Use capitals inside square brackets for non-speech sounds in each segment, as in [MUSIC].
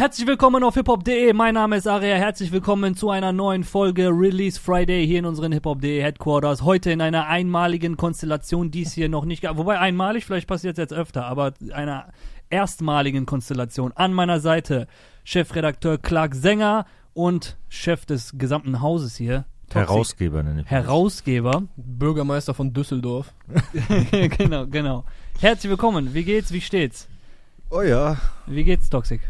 Herzlich willkommen auf hiphop.de. Mein Name ist Aria. Herzlich willkommen zu einer neuen Folge Release Friday hier in unseren hiphop.de Headquarters. Heute in einer einmaligen Konstellation, die es hier noch nicht gab. Wobei einmalig, vielleicht passiert es jetzt öfter, aber einer erstmaligen Konstellation. An meiner Seite Chefredakteur Clark Sänger und Chef des gesamten Hauses hier. Toxic. Herausgeber nenne ich. Herausgeber. Bürgermeister von Düsseldorf. [LAUGHS] genau, genau. Herzlich willkommen. Wie geht's? Wie steht's? Oh ja. Wie geht's, Toxic?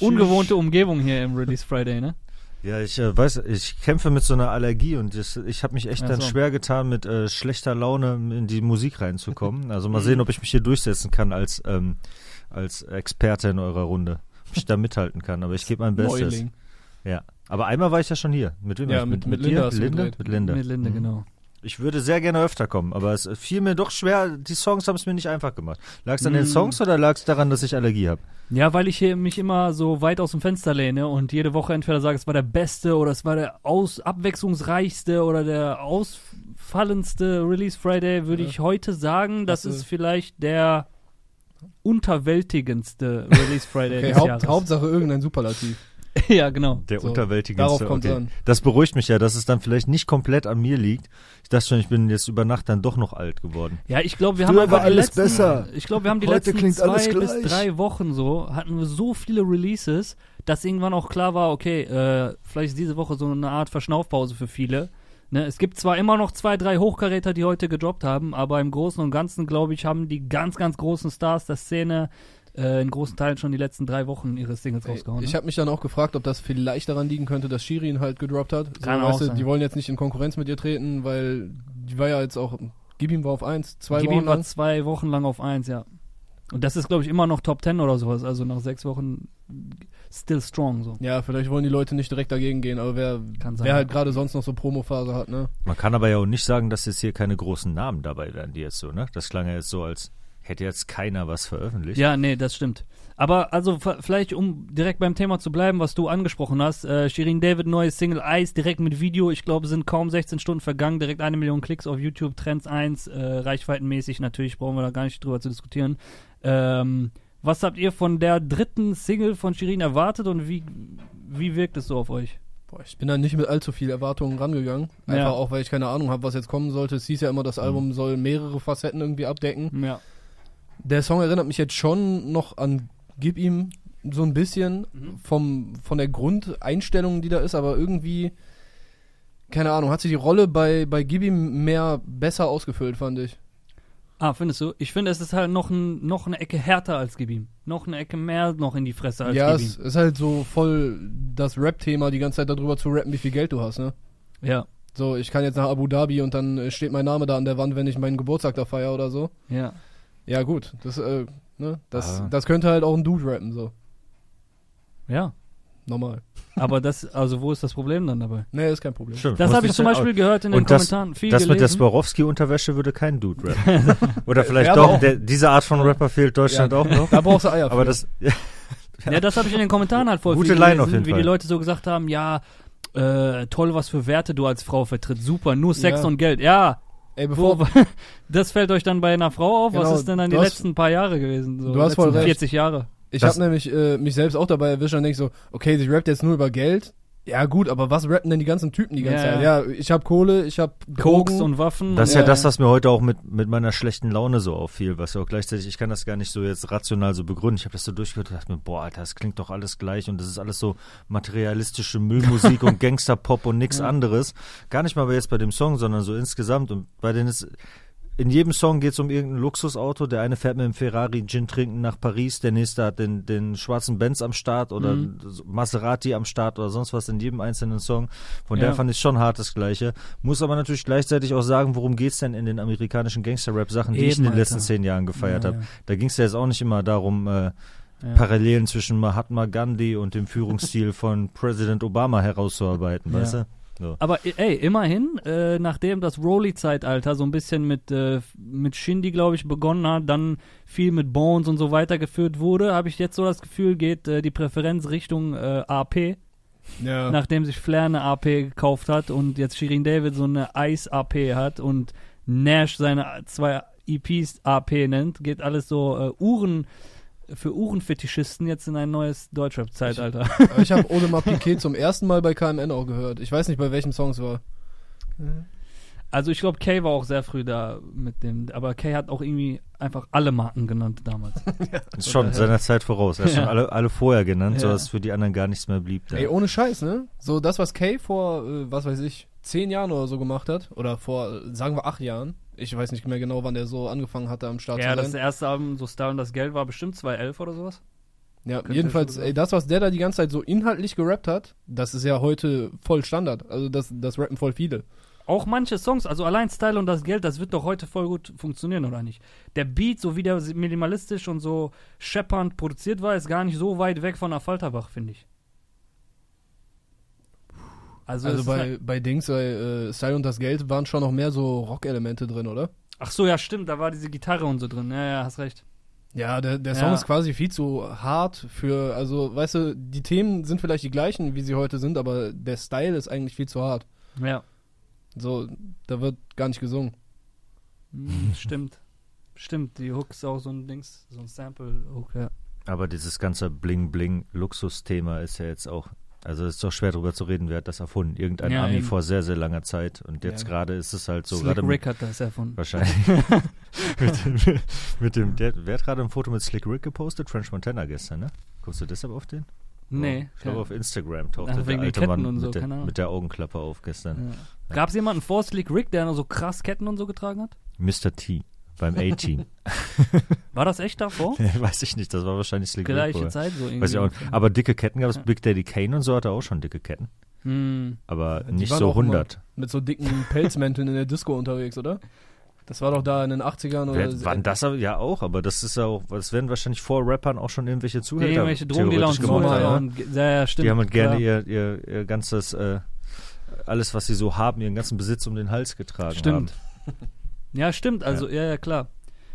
Ungewohnte Umgebung hier im Release Friday, ne? Ja, ich äh, weiß, ich kämpfe mit so einer Allergie und das, ich habe mich echt Ach dann so. schwer getan, mit äh, schlechter Laune in die Musik reinzukommen. [LAUGHS] Also mal sehen, ob ich mich hier durchsetzen kann als, ähm, als Experte in eurer Runde. Ob ich da mithalten kann, aber ich gebe mein Bestes. Neuling. Ja. Aber einmal war ich ja schon hier. Mit wem? Ja, ich? mit- mit hast du Linde? gedreht. Mit Linde. Mit Linde, Mhm. genau. Ich würde sehr gerne öfter kommen, aber es fiel mir doch schwer. Die Songs haben es mir nicht einfach gemacht. Lag es an den Mm. Songs oder lag es daran, dass ich Allergie habe? Ja, weil ich hier mich immer so weit aus dem Fenster lehne und jede Woche entweder sage, es war der beste oder es war der aus abwechslungsreichste oder der ausfallendste Release Friday, würde Ja. ich heute sagen, das Hast du- ist vielleicht der unterwältigendste Release Friday Okay, des Haupt, Jahres. Hauptsache irgendein Superlativ. [LAUGHS] ja, genau. Der So, unterwältigendste. okay. an. Das beruhigt mich ja, dass es dann vielleicht nicht komplett an mir liegt. Ich dachte schon, ich bin jetzt über Nacht dann doch noch alt geworden. Ja, ich glaube, wir Früher haben einfach alles letzten, besser. Ich glaube, wir haben die Heute letzten zwei bis drei Wochen so, hatten wir so viele Releases, dass irgendwann auch klar war, okay, äh, vielleicht ist diese Woche so eine Art Verschnaufpause für viele. Ne, es gibt zwar immer noch zwei, drei Hochkaräter, die heute gedroppt haben, aber im Großen und Ganzen, glaube ich, haben die ganz, ganz großen Stars der Szene äh, in großen Teilen schon die letzten drei Wochen ihre Singles Ey, rausgehauen. Ich ne? habe mich dann auch gefragt, ob das vielleicht daran liegen könnte, dass Shirin halt gedroppt hat. So, Kann auch weißt du, sein. die wollen jetzt nicht in Konkurrenz mit ihr treten, weil die war ja jetzt auch. Gib ihm war auf eins, zwei Gib Wochen ihm war lang. zwei Wochen lang auf eins, ja. Und das ist, glaube ich, immer noch Top 10 oder sowas. Also nach sechs Wochen still strong so. Ja, vielleicht wollen die Leute nicht direkt dagegen gehen, aber wer, Kann sein. wer halt gerade sonst noch so Promophase hat, ne? Man kann aber ja auch nicht sagen, dass jetzt hier keine großen Namen dabei wären, die jetzt so, ne? Das klang ja jetzt so, als hätte jetzt keiner was veröffentlicht. Ja, nee, das stimmt. Aber also v- vielleicht, um direkt beim Thema zu bleiben, was du angesprochen hast, äh, Shirin David, neues Single Ice, direkt mit Video. Ich glaube, sind kaum 16 Stunden vergangen, direkt eine Million Klicks auf YouTube, Trends 1, äh, reichweitenmäßig natürlich, brauchen wir da gar nicht drüber zu diskutieren. Ähm, was habt ihr von der dritten Single von Shirin erwartet und wie, wie wirkt es so auf euch? Boah, ich bin da nicht mit allzu viel Erwartungen rangegangen. Einfach Ja. auch, weil ich keine Ahnung habe, was jetzt kommen sollte. Es hieß ja immer, das Album soll mehrere Facetten irgendwie abdecken. Ja. Der Song erinnert mich jetzt schon noch an Gib ihm so ein bisschen Mhm. vom, von der Grundeinstellung, die da ist, aber irgendwie, keine Ahnung, hat sich die Rolle bei, bei Gib ihm mehr besser ausgefüllt, fand ich. Ah, findest du? Ich finde, es ist halt noch, ein, noch eine Ecke härter als Gib ihm. Noch eine Ecke mehr noch in die Fresse als ja, Gib ihm. es ist halt so voll das Rap-Thema, die ganze Zeit darüber zu rappen, wie viel Geld du hast, ne? Ja, So, ich kann jetzt nach Abu Dhabi und dann steht mein Name da an der Wand, wenn ich meinen Geburtstag da feiere oder so. ja. Ja, gut, das, äh, ne, das, Ah. das könnte halt auch ein Dude rappen, so. Ja. Normal. Aber das, also wo ist das Problem dann dabei? Nee, ist kein Problem. Stimmt. Das habe ich zum. Beispiel gehört in den Und das- Kommentaren. Viel Das mit der. Swarovski-Unterwäsche würde kein Dude rappen. [LAUGHS] Oder vielleicht Ja, doch, der, diese Art von Rapper fehlt Deutschland Ja, auch noch. Da brauchst du Eier Aber das, [LAUGHS] Ja, das habe ich in den Kommentaren halt voll Gute viel Line gelesen, auf jeden wie Fall. die Leute so gesagt haben, ja, äh, toll, was für Werte du als Frau vertrittst. Super, nur Sex Ja. und Geld. Ja, Ey, bevor, wo, [LAUGHS] das fällt euch dann bei einer Frau auf. was Genau, ist denn dann die hast- letzten paar Jahre gewesen? So, Du hast voll recht. 40 Jahre. Ich habe nämlich äh, mich selbst auch dabei erwischt und denk so, okay, sie rappt jetzt nur über Geld. Ja gut, aber was rappen denn die ganzen Typen die ganze Ja, Zeit? Ja, ich habe Kohle, ich habe Koks und Waffen. das ist ja Ja. das, was mir heute auch mit, mit meiner schlechten Laune so auffiel, was ja auch gleichzeitig, ich kann das gar nicht so jetzt rational so begründen. Ich habe das so durchgehört und dachte mir, boah, Alter, das klingt doch alles gleich und das ist alles so materialistische Müllmusik und [LAUGHS] Gangsterpop und nichts Ja. anderes. Gar nicht mal jetzt bei dem Song, sondern so insgesamt und bei denen ist in jedem Song geht es um irgendein Luxusauto. Der eine fährt mit dem Ferrari Gin trinken nach Paris, der nächste hat den, den schwarzen Benz am Start oder Mhm. Maserati am Start oder sonst was in jedem einzelnen Song. Von Ja. der fand ich schon hart das Gleiche. Muss aber natürlich gleichzeitig auch sagen, worum geht's denn in den amerikanischen Gangster-Rap-Sachen, die ich in Eben, den letzten Alter. zehn Jahren gefeiert Ja, habe. ja. Da ging's ja jetzt auch nicht immer darum, äh, Ja. Parallelen zwischen Mahatma Gandhi und dem Führungsstil [LAUGHS] von Präsident Obama herauszuarbeiten, weißt du? So. Aber ey, immerhin, äh, nachdem das Rolly-Zeitalter so ein bisschen mit, äh, mit Shindy, glaube ich, begonnen hat, dann viel mit Bones und so weitergeführt wurde, habe ich jetzt so das Gefühl, geht äh, die Präferenz Richtung äh, AP, Ja. nachdem sich Flair eine AP gekauft hat und jetzt Shirin David so eine Ice-AP hat und Nash seine zwei EPs AP nennt, geht alles so äh, Uhren für Uhrenfetischisten jetzt in ein neues Deutschrap-Zeitalter. Aber ich habe Audemars [LAUGHS] Piquet zum ersten Mal bei KMN auch gehört. Ich weiß nicht, bei welchem Song es war. Also ich glaube, Kay war auch sehr früh da mit dem, aber Kay hat auch irgendwie einfach alle Marken genannt damals. [LAUGHS] Ist schon seiner Zeit voraus. Er hat [LAUGHS] schon Ja. alle, alle vorher genannt, Ja. sodass für die anderen gar nichts mehr blieb. Da. Ey, ohne Scheiß, ne? So das, was Kay vor, äh, was weiß ich, zehn Jahren oder so gemacht hat, oder vor, äh, sagen wir, acht Jahren. Ich weiß nicht mehr genau, wann der so angefangen hatte am Start ja, das erste Album, so Style und das Geld, war bestimmt 2011 oder sowas. Ja, Könnte jedenfalls, ey, das, was der da die ganze Zeit so inhaltlich gerappt hat, das ist ja heute voll Standard. Also das, das rappen voll viele. Auch manche Songs, also allein Style und das Geld, das wird doch heute voll gut funktionieren, oder nicht? Der Beat, so wie der minimalistisch und so scheppernd produziert war, ist gar nicht so weit weg von Falterbach, finde ich. Also, Also bei, halt, bei Dings, bei äh, Style und das Geld waren schon noch mehr so Rock-Elemente drin, oder? ach so, ja, stimmt, da war diese Gitarre und so drin. Ja, ja, hast recht. Ja, der, der Song Ja. ist quasi viel zu hart für, also, weißt du, die Themen sind vielleicht die gleichen, wie sie heute sind, aber der Style ist eigentlich viel zu hart. Ja, So, da wird gar nicht gesungen. hm, [LAUGHS] stimmt. Stimmt, die Hook ist auch so ein Dings, so ein Sample-Hook, ja. Aber dieses ganze Bling-Bling-Luxus-Thema ist ja jetzt auch, also es ist doch schwer drüber zu reden, wer hat das erfunden? Irgendein Ja, Ami eben. vor sehr, sehr langer Zeit. Und jetzt Ja. gerade ist es halt so, Slick mit- Rick hat das erfunden. wahrscheinlich. [LAUGHS] mit, dem, mit dem, der, wer hat gerade ein Foto mit Slick Rick gepostet? French Montana gestern, ne? Guckst du deshalb auf den? Nee. Ich glaube, auf Instagram tauchte Ach, der alte Mann und so, mit, der, mit der Augenklappe auf gestern. Ja. Gab es jemanden vor Slick Rick, der noch so krass Ketten und so getragen hat? Mr. T beim A-Team. [LAUGHS] War das echt davor? Weiß ich nicht, das war wahrscheinlich Slick Rick. Gleiche vorher. Zeit so irgendwie. Weiß ich auch nicht. Aber dicke Ketten gab es, Big Daddy Kane und so hatte auch schon dicke Ketten. Hm. Aber Die nicht so auch immer 100. Mit so dicken Pelzmänteln in der Disco unterwegs, oder? Das war doch da in den 80ern oder Wer, waren das aber, ja auch, aber das ist ja auch, das werden wahrscheinlich vor Rappern auch schon irgendwelche Zuhälter Irgendwelche Drogendealer und gemacht Zuhälter haben. und ja, ja, stimmt. Die haben halt gerne ihr, ihr, ihr ganzes, äh, alles, was sie so haben, ihren ganzen Besitz um den Hals getragen Stimmt. haben. Ja, stimmt, also ja, ja, klar.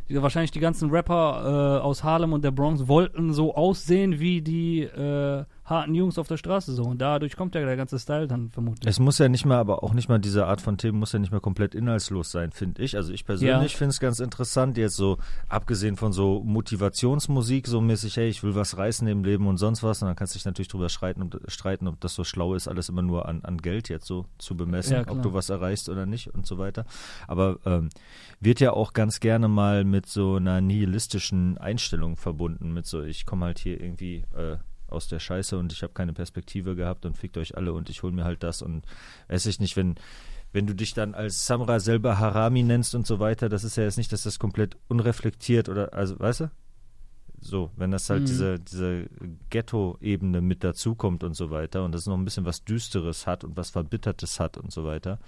Die, wahrscheinlich die ganzen Rapper äh, aus Harlem und der Bronx wollten so aussehen wie die äh, harten Jungs auf der Straße so und dadurch kommt ja der ganze Style dann vermutlich. Es muss ja nicht mal, aber auch nicht mal diese Art von Themen muss ja nicht mal komplett inhaltslos sein, finde ich. Also ich persönlich Ja. finde es ganz interessant, jetzt so, abgesehen von so Motivationsmusik, so mäßig, hey, ich will was reißen im Leben und sonst was. Und dann kannst du dich natürlich drüber streiten, ob, streiten, ob das so schlau ist, alles immer nur an, an Geld jetzt so zu bemessen, Ja, ob du was erreichst oder nicht und so weiter. Aber ähm, wird ja auch ganz gerne mal mit so einer nihilistischen Einstellung verbunden, mit so, ich komme halt hier irgendwie äh, aus der Scheiße und ich habe keine Perspektive gehabt und fickt euch alle und ich hol mir halt das und weiß ich nicht, wenn wenn du dich dann als Samra selber Harami nennst und so weiter, das ist ja jetzt nicht, dass das komplett unreflektiert oder, also, weißt du? So, wenn das halt Mhm. diese, diese Ghetto-Ebene mit dazukommt und so weiter und das noch ein bisschen was Düsteres hat und was Verbittertes hat und so weiter,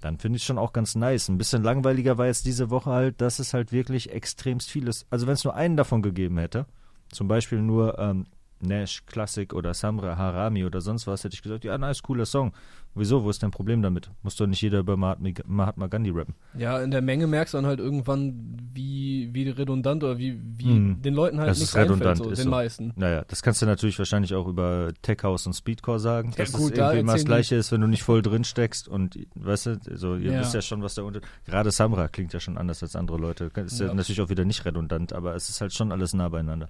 dann finde ich schon auch ganz nice. Ein bisschen langweiliger war jetzt diese Woche halt, dass es halt wirklich extremst vieles, also wenn es nur einen davon gegeben hätte, zum Beispiel nur ähm, Nash Classic oder Samra Harami oder sonst was, hätte ich gesagt, ja, nice, cooler Song. Wieso, wo ist dein Problem damit? Muss doch nicht jeder über Mahatma, Gandhi rappen. Ja, in der Menge merkst du dann halt irgendwann, wie, wie redundant oder wie, wie Mhm. den Leuten halt Das nichts ist redundant, so, ist den so. meisten. Naja, das kannst du natürlich wahrscheinlich auch über Tech House und Speedcore sagen, Ja, dass gut, es da irgendwie immer das Gleiche ist, wenn du nicht voll drin steckst und, weißt du, so, ihr Ja. wisst ja schon, was der Unterschied Gerade Samra klingt ja schon anders als andere Leute. Ist ja, Ja. natürlich auch wieder nicht redundant, aber es ist halt schon alles nah beieinander.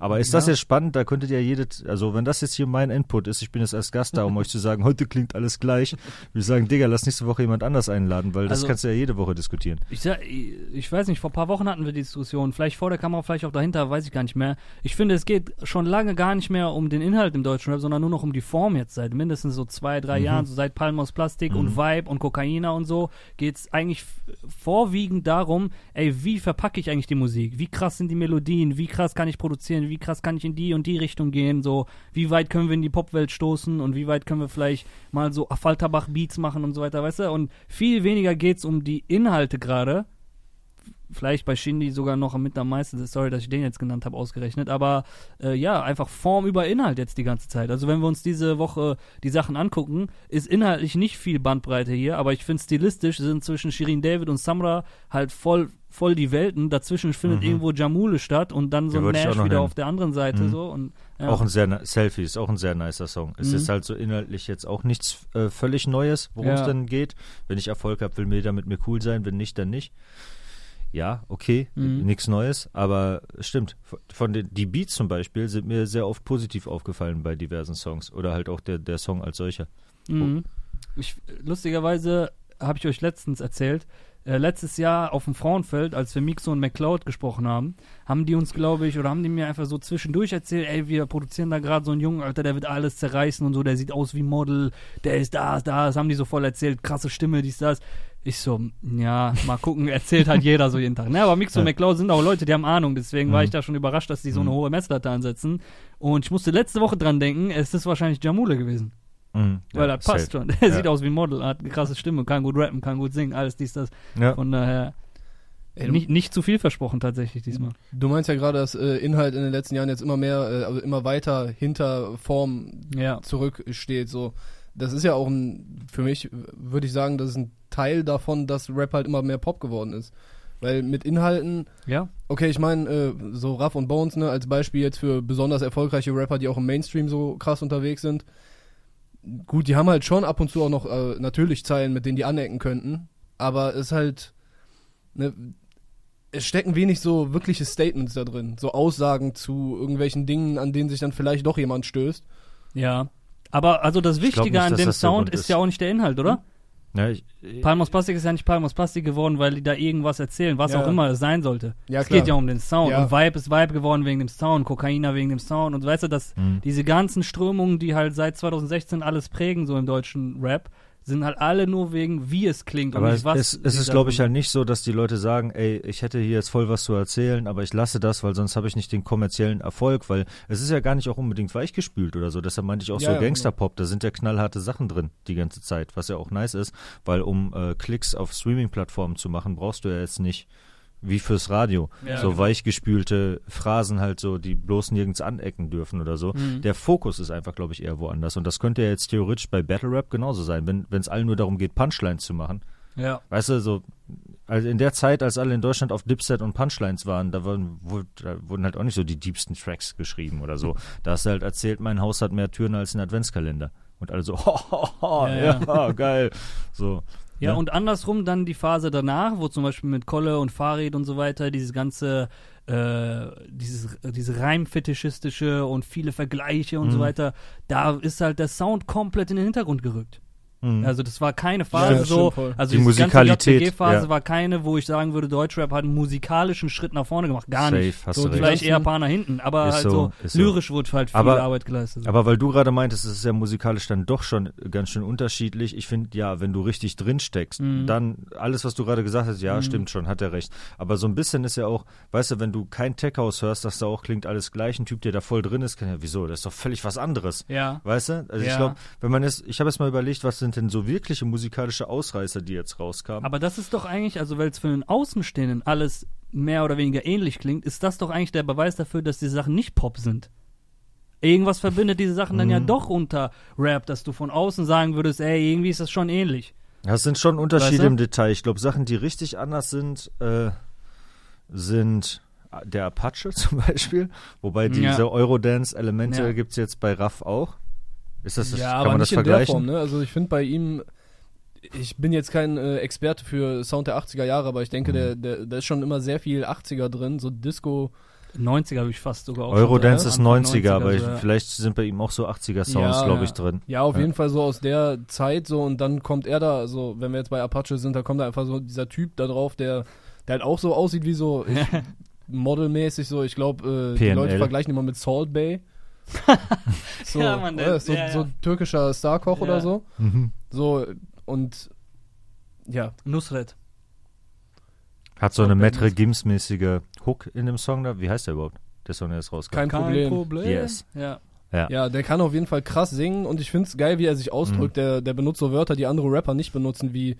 Aber ist das Ja. jetzt spannend? Da könntet ihr jedes, also wenn das jetzt hier mein Input ist, ich bin jetzt als Gast da, um [LAUGHS] euch zu sagen, heute klingt alles gleich, ich sagen, Digga, lass nächste Woche jemand anders einladen, weil das Also- kannst du ja jede Woche diskutieren. Ich, sag, ich weiß nicht, vor ein paar Wochen hatten wir die Diskussion, vielleicht vor der Kamera, vielleicht auch dahinter, weiß ich gar nicht mehr. Ich finde, es geht schon lange gar nicht mehr um den Inhalt im deutschen Rap, sondern nur noch um die Form jetzt seit mindestens so zwei, drei Mhm. Jahren, so seit Palm aus Plastik Mhm. und Vibe und Kokaina und so, geht es eigentlich vorwiegend darum, ey, wie verpacke ich eigentlich die Musik? Wie krass sind die Melodien? Wie krass kann ich produzieren? Wie krass kann ich in die und die Richtung gehen? So, wie weit können wir in die Popwelt stoßen und wie weit können wir vielleicht mal so Falterbach-Beats machen und so weiter, weißt du? Und viel weniger geht's um die Inhalte gerade. Vielleicht bei Shindy sogar noch mit am meisten, sorry, dass ich den jetzt genannt habe, ausgerechnet, aber äh, ja, einfach Form über Inhalt jetzt die ganze Zeit. Also wenn wir uns diese Woche die Sachen angucken, ist inhaltlich nicht viel Bandbreite hier, aber ich finde stilistisch sind zwischen Shirin David und Samra halt voll voll die Welten. Dazwischen findet Mhm. irgendwo Jamule statt und dann so ein Nash wieder nennen. auf der anderen Seite Mhm. so und ja. Auch ein sehr, Selfie ist auch ein sehr nicer Song. Es Mhm. ist halt so inhaltlich jetzt auch nichts äh, völlig Neues, worum es Ja. dann geht. Wenn ich Erfolg habe, will mir jeder mit mir cool sein, wenn nicht, dann nicht. ja, okay, Mhm. nichts Neues, aber stimmt. Von den die Beats zum Beispiel sind mir sehr oft positiv aufgefallen bei diversen Songs oder halt auch der, der Song als solcher. Mhm. Ich, lustigerweise habe ich euch letztens erzählt, äh, letztes Jahr auf dem Frauenfeld, als wir Mixo und McCloud gesprochen haben, haben die uns, glaube ich, oder haben die mir einfach so zwischendurch erzählt, ey, wir produzieren da gerade so einen Jungen, Alter, der wird alles zerreißen und so, der sieht aus wie Model, der ist da, da, das haben die so voll erzählt, krasse Stimme, dies, das. Ich so, ja, mal gucken, erzählt halt jeder so jeden Tag. Ne, aber Mixo [LAUGHS] und Ja. McCloud sind auch Leute, die haben Ahnung, deswegen war Mhm. ich da schon überrascht, dass die so eine Mhm. hohe Messlatte ansetzen. Und ich musste letzte Woche dran denken, es ist wahrscheinlich Jamule gewesen. Mhm. Weil Ja, das passt safe. schon. [LAUGHS] Der Ja. sieht aus wie ein Model, hat eine krasse Stimme, kann gut rappen, kann gut singen, alles dies, das. Ja. Von daher Ey, nicht, nicht zu viel versprochen tatsächlich diesmal. du meinst ja gerade, dass äh, Inhalt in den letzten Jahren jetzt immer mehr, äh, also immer weiter hinter Form Ja. zurücksteht. So, das ist ja auch ein, für mich würde ich sagen, das ist ein Teil davon, dass Rap halt immer mehr Pop geworden ist. Weil mit Inhalten, Ja. okay, ich meine, äh, so Ruff und Bones, ne, als Beispiel jetzt für besonders erfolgreiche Rapper, die auch im Mainstream so krass unterwegs sind. Gut, die haben halt schon ab und zu auch noch äh, natürlich Zeilen, mit denen die anecken könnten, aber es ist halt, ne, es stecken wenig so wirkliche Statements da drin, so Aussagen zu irgendwelchen Dingen, an denen sich dann vielleicht doch jemand stößt. Ja. Aber also das Wichtige nicht, an dem Sound ist ist. ja auch nicht der Inhalt, oder? Ja, ich, Palmos Plastik ist ja nicht Palmos Plastik geworden, weil die da irgendwas erzählen, was Ja. auch immer es sein sollte. Ja, es klar. geht ja um den Sound. Ja. Und Vibe ist Vibe geworden wegen dem Sound, Kokaina wegen dem Sound. Und weißt du, dass Mhm. diese ganzen Strömungen, die halt seit 2016 alles prägen, so im deutschen Rap, sind halt alle nur wegen, wie es klingt Aber und es, was. es, es ist, glaube ich, halt nicht so, dass die Leute sagen, ey, ich hätte hier jetzt voll was zu erzählen, aber ich lasse das, weil sonst habe ich nicht den kommerziellen Erfolg, weil es ist ja gar nicht auch unbedingt weichgespült oder so. Deshalb meinte ich auch Ja, so ja, genau. Gangsterpop, da sind ja knallharte Sachen drin die ganze Zeit, was ja auch nice ist, weil um äh, Klicks auf Streaming-Plattformen zu machen, brauchst du ja jetzt nicht wie fürs Radio. Ja, so genau. weichgespülte Phrasen halt so, die bloß nirgends anecken dürfen oder so. Mhm. Der Fokus ist einfach, glaube ich, eher woanders. Und das könnte ja jetzt theoretisch bei Battle Rap genauso sein, wenn es allen nur darum geht, Punchlines zu machen. Ja. Weißt du, so, also in der Zeit, als alle in Deutschland auf Dipset und Punchlines waren, da, wo, da wurden halt auch nicht so die diebsten Tracks geschrieben oder so. [LAUGHS] Da hast du halt erzählt, mein Haus hat mehr Türen als ein Adventskalender. Und alle so, ho, ho, ho, Ja, [LAUGHS] ja, geil. So. Ja, Ja. und andersrum dann die Phase danach, wo zum Beispiel mit Kolle und Farid und so weiter dieses ganze, äh, dieses, diese reimfetischistische und viele Vergleiche und so Mhm. weiter, da ist halt der Sound komplett in den Hintergrund gerückt. Mhm. Also das war keine Phase das so, stimmt also Die Musikalität, ganze phase ja. war keine, wo ich sagen würde, Deutschrap hat einen musikalischen Schritt nach vorne gemacht. Gar nicht. Safe, hast so, du vielleicht eher ein paar nach hinten, aber Ist halt so, so, ist so. lyrisch wurde halt viel Aber- Arbeit geleistet. Aber weil du gerade meintest, es ist ja musikalisch dann doch schon ganz schön unterschiedlich. Ich finde, ja, wenn du richtig drin steckst, Mhm. dann alles, was du gerade gesagt hast, ja, Mhm. stimmt schon, hat er recht. Aber so ein bisschen ist ja auch, weißt du, wenn du kein Tech House hörst, dass da auch klingt alles gleich, ein Typ, der da voll drin ist, kann ja, wieso? Das ist doch völlig was anderes. ja. Weißt du? Also Ja. ich glaube, wenn man jetzt, ich habe jetzt mal überlegt, was sind denn so wirkliche musikalische Ausreißer, die jetzt rauskamen. Aber das ist doch eigentlich, also weil es für den Außenstehenden alles mehr oder weniger ähnlich klingt, ist das doch eigentlich der Beweis dafür, dass die Sachen nicht Pop sind. Irgendwas verbindet diese Sachen dann ja Mhm. doch unter Rap, dass du von außen sagen würdest, ey, irgendwie ist das schon ähnlich. Das sind schon Unterschiede Weißt du? im Detail. Ich glaube, Sachen, die richtig anders sind, äh, sind der Apache [LAUGHS] zum Beispiel. Wobei diese Ja. Eurodance-Elemente Ja. gibt's jetzt bei Raff auch. Ist das, das ja, kann aber man nicht das in der vergleichen? Form, ne? Also ich finde bei ihm, ich bin jetzt kein äh, Experte für Sound der 80er Jahre, aber ich denke, Mhm. der, der, da ist schon immer sehr viel 80er drin, so Disco. 90er habe ich fast sogar auch Eurodance schon, ist Anfang 90er, aber ich, so, ja. vielleicht sind bei ihm auch so 80er-Sounds, Ja, glaube ja. ich, drin. Ja, auf Ja. jeden Fall so aus der Zeit so und dann kommt er da, also wenn wir jetzt bei Apache sind, da kommt da einfach so dieser Typ da drauf, der, der halt auch so aussieht wie so ich, [LAUGHS] modelmäßig so, ich glaube, äh, die. Leute vergleichen immer mit Salt Bay. [LAUGHS] so, Ja, Mann, der- so, ja, ja. so türkischer Starkoch Ja. oder so. Mhm. So und ja, Nusret. Hat so eine Metre Gims-mäßige Hook in dem Song da. Wie heißt der überhaupt? Der Song, der jetzt rauskam. kein, Problem. Yes. Ja. Ja. Ja, der kann auf jeden Fall krass singen und ich find's geil, wie er sich ausdrückt. Mhm. Der, der benutzt so Wörter, die andere Rapper nicht benutzen, wie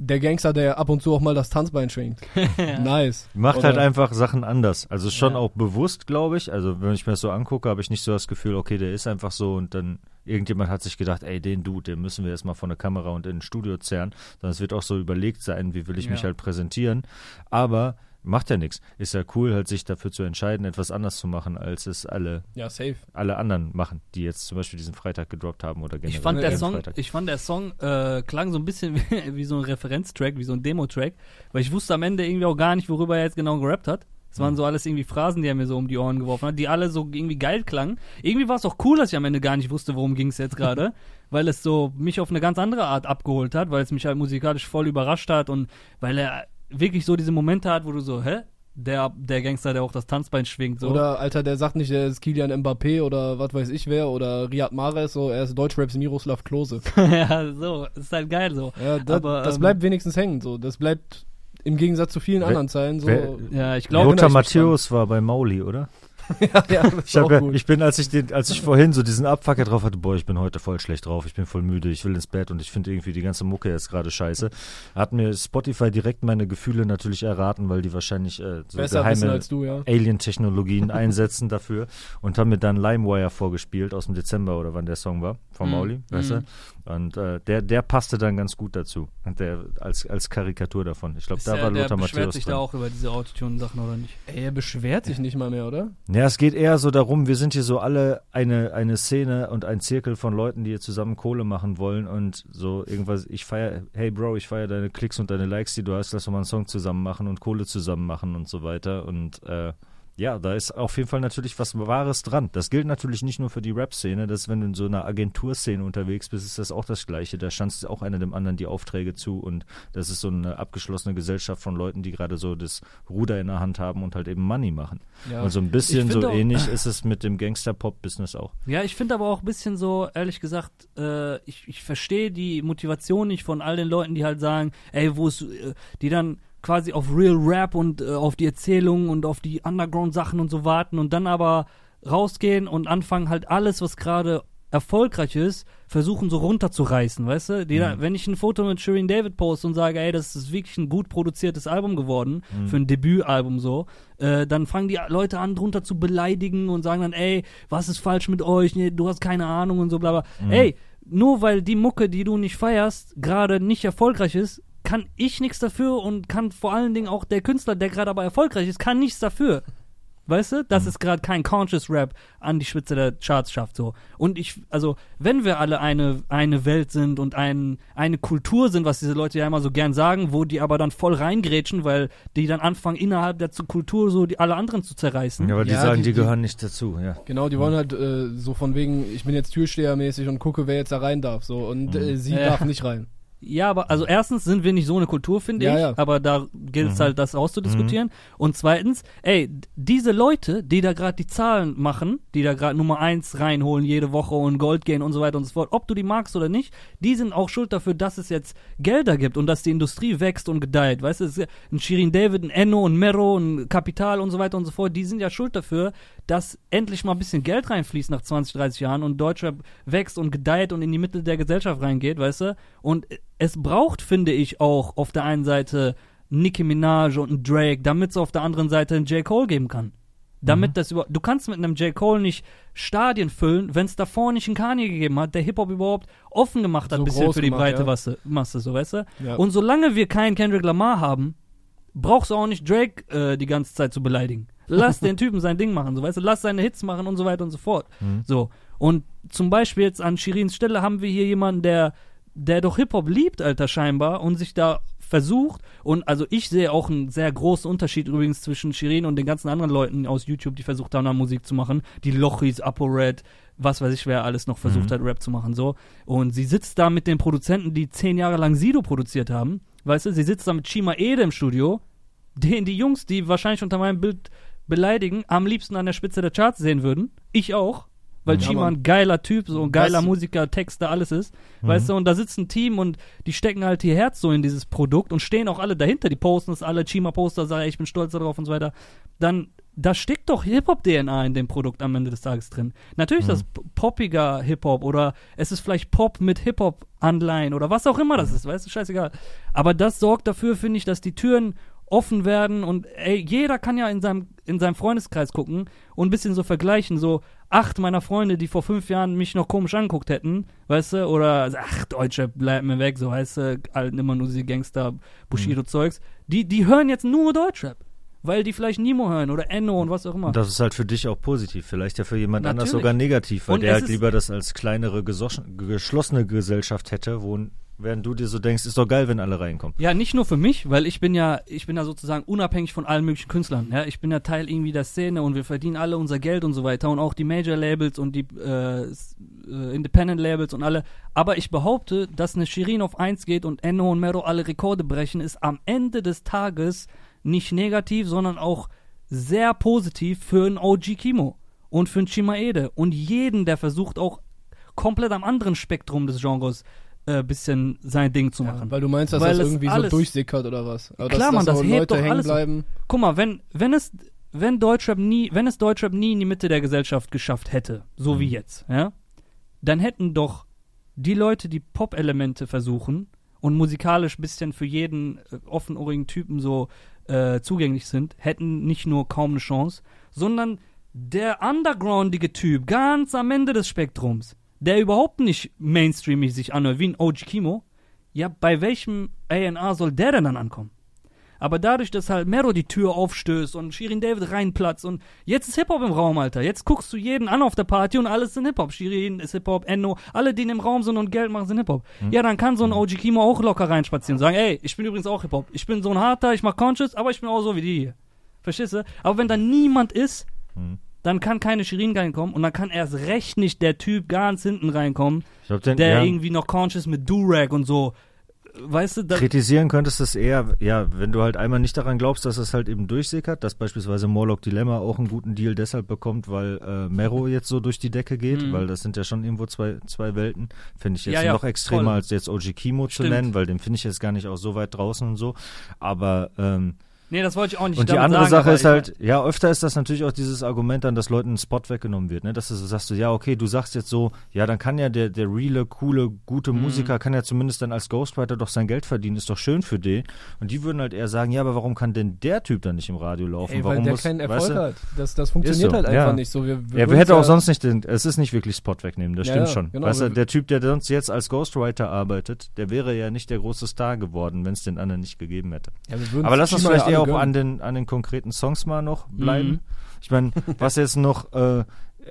der Gangster, der ab und zu auch mal das Tanzbein schwingt. [LAUGHS] Nice. Macht Oder- halt einfach Sachen anders. Also schon Ja. auch bewusst, glaube ich. Also wenn ich mir das so angucke, habe ich nicht so das Gefühl, okay, der ist einfach so und dann irgendjemand hat sich gedacht, ey, den Dude, den müssen wir jetzt mal von der Kamera und in ein Studio zerren. Sondern es wird auch so überlegt sein, wie will ich mich Ja. halt präsentieren. Aber macht ja nichts. Ist ja cool, halt sich dafür zu entscheiden, etwas anders zu machen, als es alle, Ja, safe. alle anderen machen, die jetzt zum Beispiel diesen Freitag gedroppt haben oder generell. Ich fand, der Song, Freitag. ich fand der Song äh, klang so ein bisschen [LAUGHS] wie, wie so ein Referenztrack, wie so ein Demo-Track, weil ich wusste am Ende irgendwie auch gar nicht, worüber er jetzt genau gerappt hat. Es waren so alles irgendwie Phrasen, die er mir so um die Ohren geworfen hat, die alle so irgendwie geil klangen. Irgendwie war es auch cool, dass ich am Ende gar nicht wusste, worum ging es jetzt gerade, [LAUGHS] weil es so mich auf eine ganz andere Art abgeholt hat, weil es mich halt musikalisch voll überrascht hat und weil er wirklich so diese Momente hat, wo du so, hä? Der, der Gangster, der auch das Tanzbein schwingt, so. Oder, Alter, der sagt nicht, der ist Kilian Mbappé oder was weiß ich wer oder Riyad Mahrez, so, er ist Deutschraps Miroslav Klose. [LAUGHS] ja, so, ist halt geil so. Ja, das, Aber, das ähm, bleibt wenigstens hängen, so. Das bleibt im Gegensatz zu vielen Wer- anderen Zeilen so. wer- Ja, ich glaube, Lothar Matthäus war bei Mauli, oder? [LAUGHS] ja, ja, das Ich, hab auch ja, gut. ich bin, als ich den, als ich vorhin so diesen Abfucker drauf hatte, boah, ich bin heute voll schlecht drauf, ich bin voll müde, ich will ins Bett und ich finde irgendwie die ganze Mucke jetzt gerade scheiße. Hat mir Spotify direkt meine Gefühle natürlich erraten, weil die wahrscheinlich äh, so Besser geheime als du, ja. Alien-Technologien [LAUGHS] einsetzen dafür und haben mir dann LimeWire vorgespielt aus dem Dezember oder wann der Song war, von Mhm. Mauli, weißt Mhm. du? Und äh, der, der passte dann ganz gut dazu. Und der als, als Karikatur davon. Ich glaube, da der, war der Lothar beschwert Matthäus sich drin. da auch über diese Autotune-Sachen, oder nicht? Ey, er beschwert sich [LAUGHS] nicht mal mehr, oder? Ja, es geht eher so darum, wir sind hier so alle eine, eine Szene und ein Zirkel von Leuten, die hier zusammen Kohle machen wollen und so irgendwas, ich feier, hey Bro, ich feier deine Klicks und deine Likes, die du hast, lass doch mal einen Song zusammen machen und Kohle zusammen machen und so weiter. Und äh, ja, da ist auf jeden Fall natürlich was Wahres dran. Das gilt natürlich nicht nur für die Rap-Szene, dass wenn du in so einer Agenturszene unterwegs bist, ist das auch das Gleiche. Da schanzt auch einer dem anderen die Aufträge zu und das ist so eine abgeschlossene Gesellschaft von Leuten, die gerade so das Ruder in der Hand haben und halt eben Money machen. Ja. Und so ein bisschen so auch- ähnlich ist es mit dem Gangster-Pop-Business auch. Ja, ich finde aber auch ein bisschen so, ehrlich gesagt, äh, ich, ich verstehe die Motivation nicht von all den Leuten, die halt sagen, ey, wo ist, äh, die dann quasi auf Real Rap und äh, auf die Erzählungen und auf die Underground-Sachen und so warten und dann aber rausgehen und anfangen halt alles, was gerade erfolgreich ist, versuchen so runterzureißen, weißt du? Die da, wenn ich ein Foto mit Shireen David poste und sage, ey, das ist wirklich ein gut produziertes Album geworden, für ein Debütalbum so, äh, dann fangen die Leute an, drunter zu beleidigen und sagen dann, ey, was ist falsch mit euch? Nee, du hast keine Ahnung und so, bla bla. Ey, nur weil die Mucke, die du nicht feierst, gerade nicht erfolgreich ist, kann ich nichts dafür und kann vor allen Dingen auch der Künstler, der gerade aber erfolgreich ist, kann nichts dafür. Weißt du, dass es gerade kein Conscious Rap an die Spitze der Charts schafft so. Und ich, also, wenn wir alle eine, eine Welt sind und ein, eine Kultur sind, was diese Leute ja immer so gern sagen, wo die aber dann voll reingrätschen, weil die dann anfangen, innerhalb der zu- Kultur so die alle anderen zu zerreißen. Ja, aber die Ja, sagen, die- die, gehören nicht dazu, ja. Genau, die wollen halt äh, so von wegen, ich bin jetzt Türstehermäßig und gucke, wer jetzt da rein darf. So und äh, sie Ja. darf nicht rein. Ja, aber also erstens sind wir nicht so eine Kultur, finde Ja, ich, ja. aber da gilt Mhm. es halt, das auszudiskutieren. Und zweitens, ey, diese Leute, die da gerade die Zahlen machen, die da gerade Nummer eins reinholen jede Woche und Gold gehen und so weiter und so fort, ob du die magst oder nicht, die sind auch schuld dafür, dass es jetzt Gelder gibt und dass die Industrie wächst und gedeiht. Weißt du, es ist ein Shirin David, ein Enno, ein Mero, ein Kapital und so weiter und so fort, die sind ja schuld dafür, dass endlich mal ein bisschen Geld reinfließt nach 20, 30 Jahren und Deutschrap wächst und gedeiht und in die Mitte der Gesellschaft reingeht, weißt du? Und es braucht, finde ich, auch auf der einen Seite Nicki Minaj und einen Drake, damit es auf der anderen Seite einen J. Cole geben kann. Damit das über du kannst mit einem J. Cole nicht Stadien füllen, wenn es davor nicht einen Kanye gegeben hat, der Hip-Hop überhauaupt offen gemacht hat, So bisschen für die gemacht, breite ja. Masse, Masse, so weißt du? Ja. Und solange wir keinen Kendrick Lamar haben, brauchst du auch nicht Drake äh, die ganze Zeit zu beleidigen. Lass den Typen sein Ding machen, so weißt du, lass seine Hits machen und so weiter und so fort. So. Und zum Beispiel jetzt an Shirins Stelle haben wir hier jemanden, der, der doch Hip-Hop liebt, Alter, scheinbar, und sich da versucht. Und also ich sehe auch einen sehr großen Unterschied übrigens zwischen Shirin und den ganzen anderen Leuten aus YouTube, die versucht haben, da Musik zu machen. Die Lochis, ApoRed, was weiß ich, wer alles noch versucht hat, Rap zu machen, so. Und sie sitzt da mit den Produzenten, die zehn Jahre lang Sido produziert haben. Weißt du, sie sitzt da mit Chima Ede im Studio, den die Jungs, die wahrscheinlich unter meinem Bild beleidigen, am liebsten an der Spitze der Charts sehen würden. Ich auch. Weil Ja, Chima ein geiler Typ, so ein geiler Das- Musiker, Texter, alles ist. Weißt du, und da sitzt ein Team und die stecken halt ihr Herz so in dieses Produkt und stehen auch alle dahinter. Die posten es alle, Chima-Poster, ey, ich bin stolz darauf und so weiter. Dann, da steckt doch Hip-Hop-DNA in dem Produkt am Ende des Tages drin. Natürlich ist das poppiger Hip-Hop oder es ist vielleicht Pop mit Hip-Hop-Anleihen oder was auch immer das ist, weißt du, scheißegal. Aber das sorgt dafür, finde ich, dass die Türen offen werden und ey, jeder kann ja in seinem, in seinem Freundeskreis gucken und ein bisschen so vergleichen, so acht meiner Freunde, die vor fünf Jahren mich noch komisch angeguckt hätten, weißt du, oder ach, Deutsche, bleib mir weg, so heißt du, alten immer nur diese Gangster, Bushido-Zeugs, die, die hören jetzt nur Deutschrap. weil die vielleicht Nemo hören oder Enno und was auch immer. Und das ist halt für dich auch positiv, vielleicht ja für jemand anders Natürlich. sogar negativ, weil Und der halt lieber das als kleinere, geschlossene Gesellschaft hätte, wo während du dir so denkst, ist doch geil, wenn alle reinkommen. Ja, nicht nur für mich, weil ich bin ja, ich bin ja sozusagen unabhängig von allen möglichen Künstlern. Ja, ich bin ja Teil irgendwie der Szene und wir verdienen alle unser Geld und so weiter und auch die Major Labels und die äh, äh, Independent Labels und alle. Aber ich behaupte, dass eine Shirin auf 1 geht und Enno und Mero alle Rekorde brechen, ist am Ende des Tages nicht negativ, sondern auch sehr positiv für einen OG Kimo und für einen Chimaede und jeden, der versucht auch komplett am anderen Spektrum des Genres äh, bisschen sein Ding zu machen. Ja, weil du meinst, dass Weil das irgendwie alles- so durchsickert oder was? Aber Klar, dass, Mann, dass das hebt Leute doch alles- bleiben. Guck mal, wenn, wenn es, wenn Deutschrap nie, wenn es Deutschrap nie in die Mitte der Gesellschaft geschafft hätte, so wie Mhm. jetzt, ja, dann hätten doch die Leute, die Pop-Elemente versuchen und musikalisch ein bisschen für jeden äh, offenohrigen Typen so äh, zugänglich sind, hätten nicht nur kaum eine Chance, sondern der undergroundige Typ ganz am Ende des Spektrums, der überhaupt nicht mainstreamig sich anhört, wie ein OG Kimo, ja, bei welchem A&R soll der denn dann ankommen? Aber dadurch, dass halt Mero die Tür aufstößt und Shirin David reinplatzt und jetzt ist Hip-Hop im Raum, Alter. Jetzt guckst du jeden an auf der Party und alles sind Hip-Hop. Shirin ist Hip-Hop, Enno, alle, die im Raum sind und Geld machen, sind Hip-Hop. Ja, dann kann so ein OG Kimo auch locker reinspazieren und sagen, ey, ich bin übrigens auch Hip-Hop. Ich bin so ein harter, ich mach Conscious, aber ich bin auch so wie die hier. Verstehst du? Aber wenn da niemand ist, Mhm. Dann kann keine Shirin reinkommen und dann kann erst recht nicht der Typ ganz hinten reinkommen, glaub, den, der ja, irgendwie noch Conscious mit Durag und so. Weißt du, kritisieren könntest du es eher, ja, wenn du halt einmal nicht daran glaubst, dass es halt eben durchsickert, dass beispielsweise Morlock Dilemma auch einen guten Deal deshalb bekommt, weil äh, Mero jetzt so durch die Decke geht, Mhm. weil das sind ja schon irgendwo zwei, zwei Welten. Finde ich jetzt Ja, ja, noch extremer voll. als jetzt OG Kimo zu Stimmt. nennen, weil den finde ich jetzt gar nicht auch so weit draußen und so. Aber ähm, nee, das wollte ich auch nicht Und die andere sagen, Sache ist halt, ja, öfter ist das natürlich auch dieses Argument dann, dass Leuten ein Spot weggenommen wird, ne? Dass du sagst, du, ja, okay, du sagst jetzt so, ja, dann kann ja der, der reale, coole, gute Mhm. Musiker, kann ja zumindest dann als Ghostwriter doch sein Geld verdienen, ist doch schön für den. Und die würden halt eher sagen, ja, aber warum kann denn der Typ dann nicht im Radio laufen? Ey, warum weil der muss, keinen weißt Erfolg du? hat. Das, das funktioniert so, halt einfach ja. nicht so. Wir, wir Ja, wer würden's hätte ja, auch sonst nicht den, es ist nicht wirklich Spot wegnehmen, das Ja, stimmt ja, schon. genau, weißt du, wir- der Typ, der sonst jetzt als Ghostwriter arbeitet, der wäre ja nicht der große Star geworden, wenn es den anderen nicht gegeben hätte. Wir Aber lass uns vielleicht eher alle auch an den, an den konkreten Songs mal noch bleiben. Mhm. Ich meine, was jetzt noch, äh,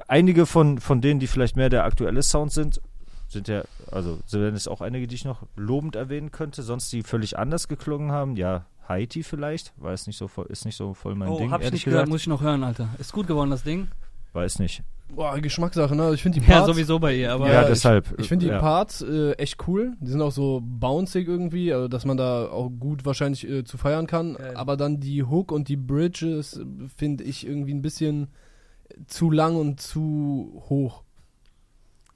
einige von, von denen, die vielleicht mehr der aktuelle Sound sind, sind ja, also sind es auch einige, die ich noch lobend erwähnen könnte, sonst die völlig anders geklungen haben. Ja, Haiti vielleicht, weiß nicht so voll, ist nicht so voll mein oh, Ding, hab ich nicht gehört, gesagt. muss ich noch hören, Alter. Ist gut geworden, das Ding. Weiß nicht. Boah, Geschmackssache, ne? Also Ich finde die Ja, Parts, sowieso bei ihr, aber Ja, ich- deshalb. Ich finde die ja. Parts äh, echt cool. Die sind auch so bouncig irgendwie, also dass man da auch gut wahrscheinlich äh, zu feiern kann. Geil. Aber dann die Hook und die Bridges äh, finde ich irgendwie ein bisschen zu lang und zu hoch.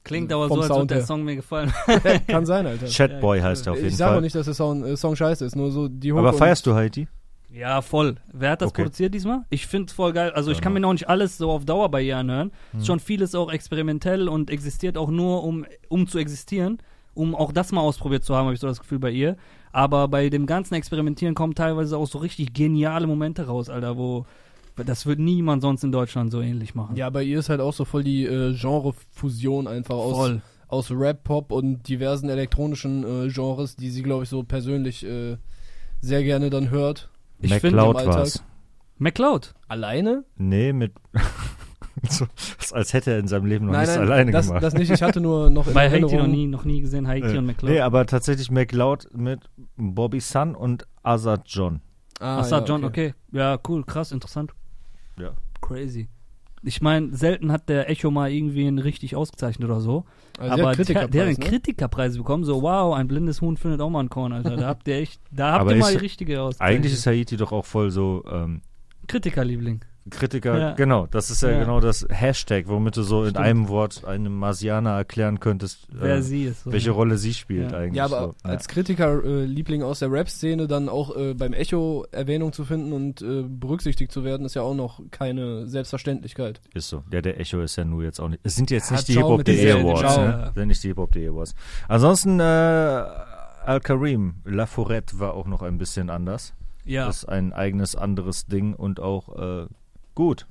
klingt aber so, als würde der her. Song mir gefallen. [LAUGHS] Kann sein, Alter. Chatboy Ja, heißt er auf jeden ich sage Fall. auch nicht, dass der Song, äh, Song scheiße ist, nur so die Hook. Aber feierst du Haiti? Ja, voll. Wer hat das Okay. produziert diesmal? Ich find's voll geil. Also ich kann Genau. mir noch nicht alles so auf Dauer bei ihr anhören. Hm. Ist schon vieles auch experimentell und existiert auch nur, um, um zu existieren. Um auch das mal ausprobiert zu haben, habe ich so das Gefühl bei ihr. Aber bei dem ganzen Experimentieren kommen teilweise auch so richtig geniale Momente raus, Alter, wo das wird niemand sonst in Deutschland so ähnlich machen. Ja, bei ihr ist halt auch so voll die äh, Genre-Fusion einfach aus, voll. aus Rap, Pop und diversen elektronischen äh, Genres, die sie, glaube ich, so persönlich äh, sehr gerne dann hört. Ich MacLeod Alltag- war's. MacLeod. Alleine? Nee, mit. [LAUGHS] so, als hätte er in seinem Leben noch nein, nichts nein, alleine das, gemacht. das nicht. Ich hatte nur noch [LAUGHS] in Bei Haiti noch nie, noch nie gesehen, Haiti Äh, und MacLeod. Nee, aber tatsächlich McLeod mit Bobby Sun und Azad John. Ah, Assa ja, John, okay. Ja, cool, krass, interessant. Ja. Crazy. Ich meine, selten hat der Echo mal irgendwie einen richtig ausgezeichnet oder so. Also der aber hat der, der hat Kritikerpreis, einen ne? Kritikerpreis bekommen. So, wow, ein blindes Huhn findet auch mal ein Korn, Alter. Da habt ihr echt, da habt Aber ihr mal die richtige Auszeichnung. Eigentlich ist Haiti doch auch voll so ähm, Kritikerliebling. Kritiker, Ja. genau, das ist ja, Ja. genau das Hashtag, womit du so in Stimmt. einem Wort einem Marsianer erklären könntest, Wer äh, sie ist. So. welche Rolle sie spielt Ja. eigentlich. Ja, aber so. als Kritiker-Liebling aus der Rap-Szene dann auch äh, beim Echo Erwähnung zu finden und äh, berücksichtigt zu werden, ist ja auch noch keine Selbstverständlichkeit. Ist so. Ja, der Echo ist ja nur jetzt auch nicht. Es sind jetzt Ja, nicht die ciao Hip-Hop mit den DE Serien, Awards, ne? Sind nicht die Hip-Hop DE Awards. Ansonsten, äh, Al-Karim, La Forêt war auch noch ein bisschen anders. ja. Das ist ein eigenes anderes Ding und auch äh, gut.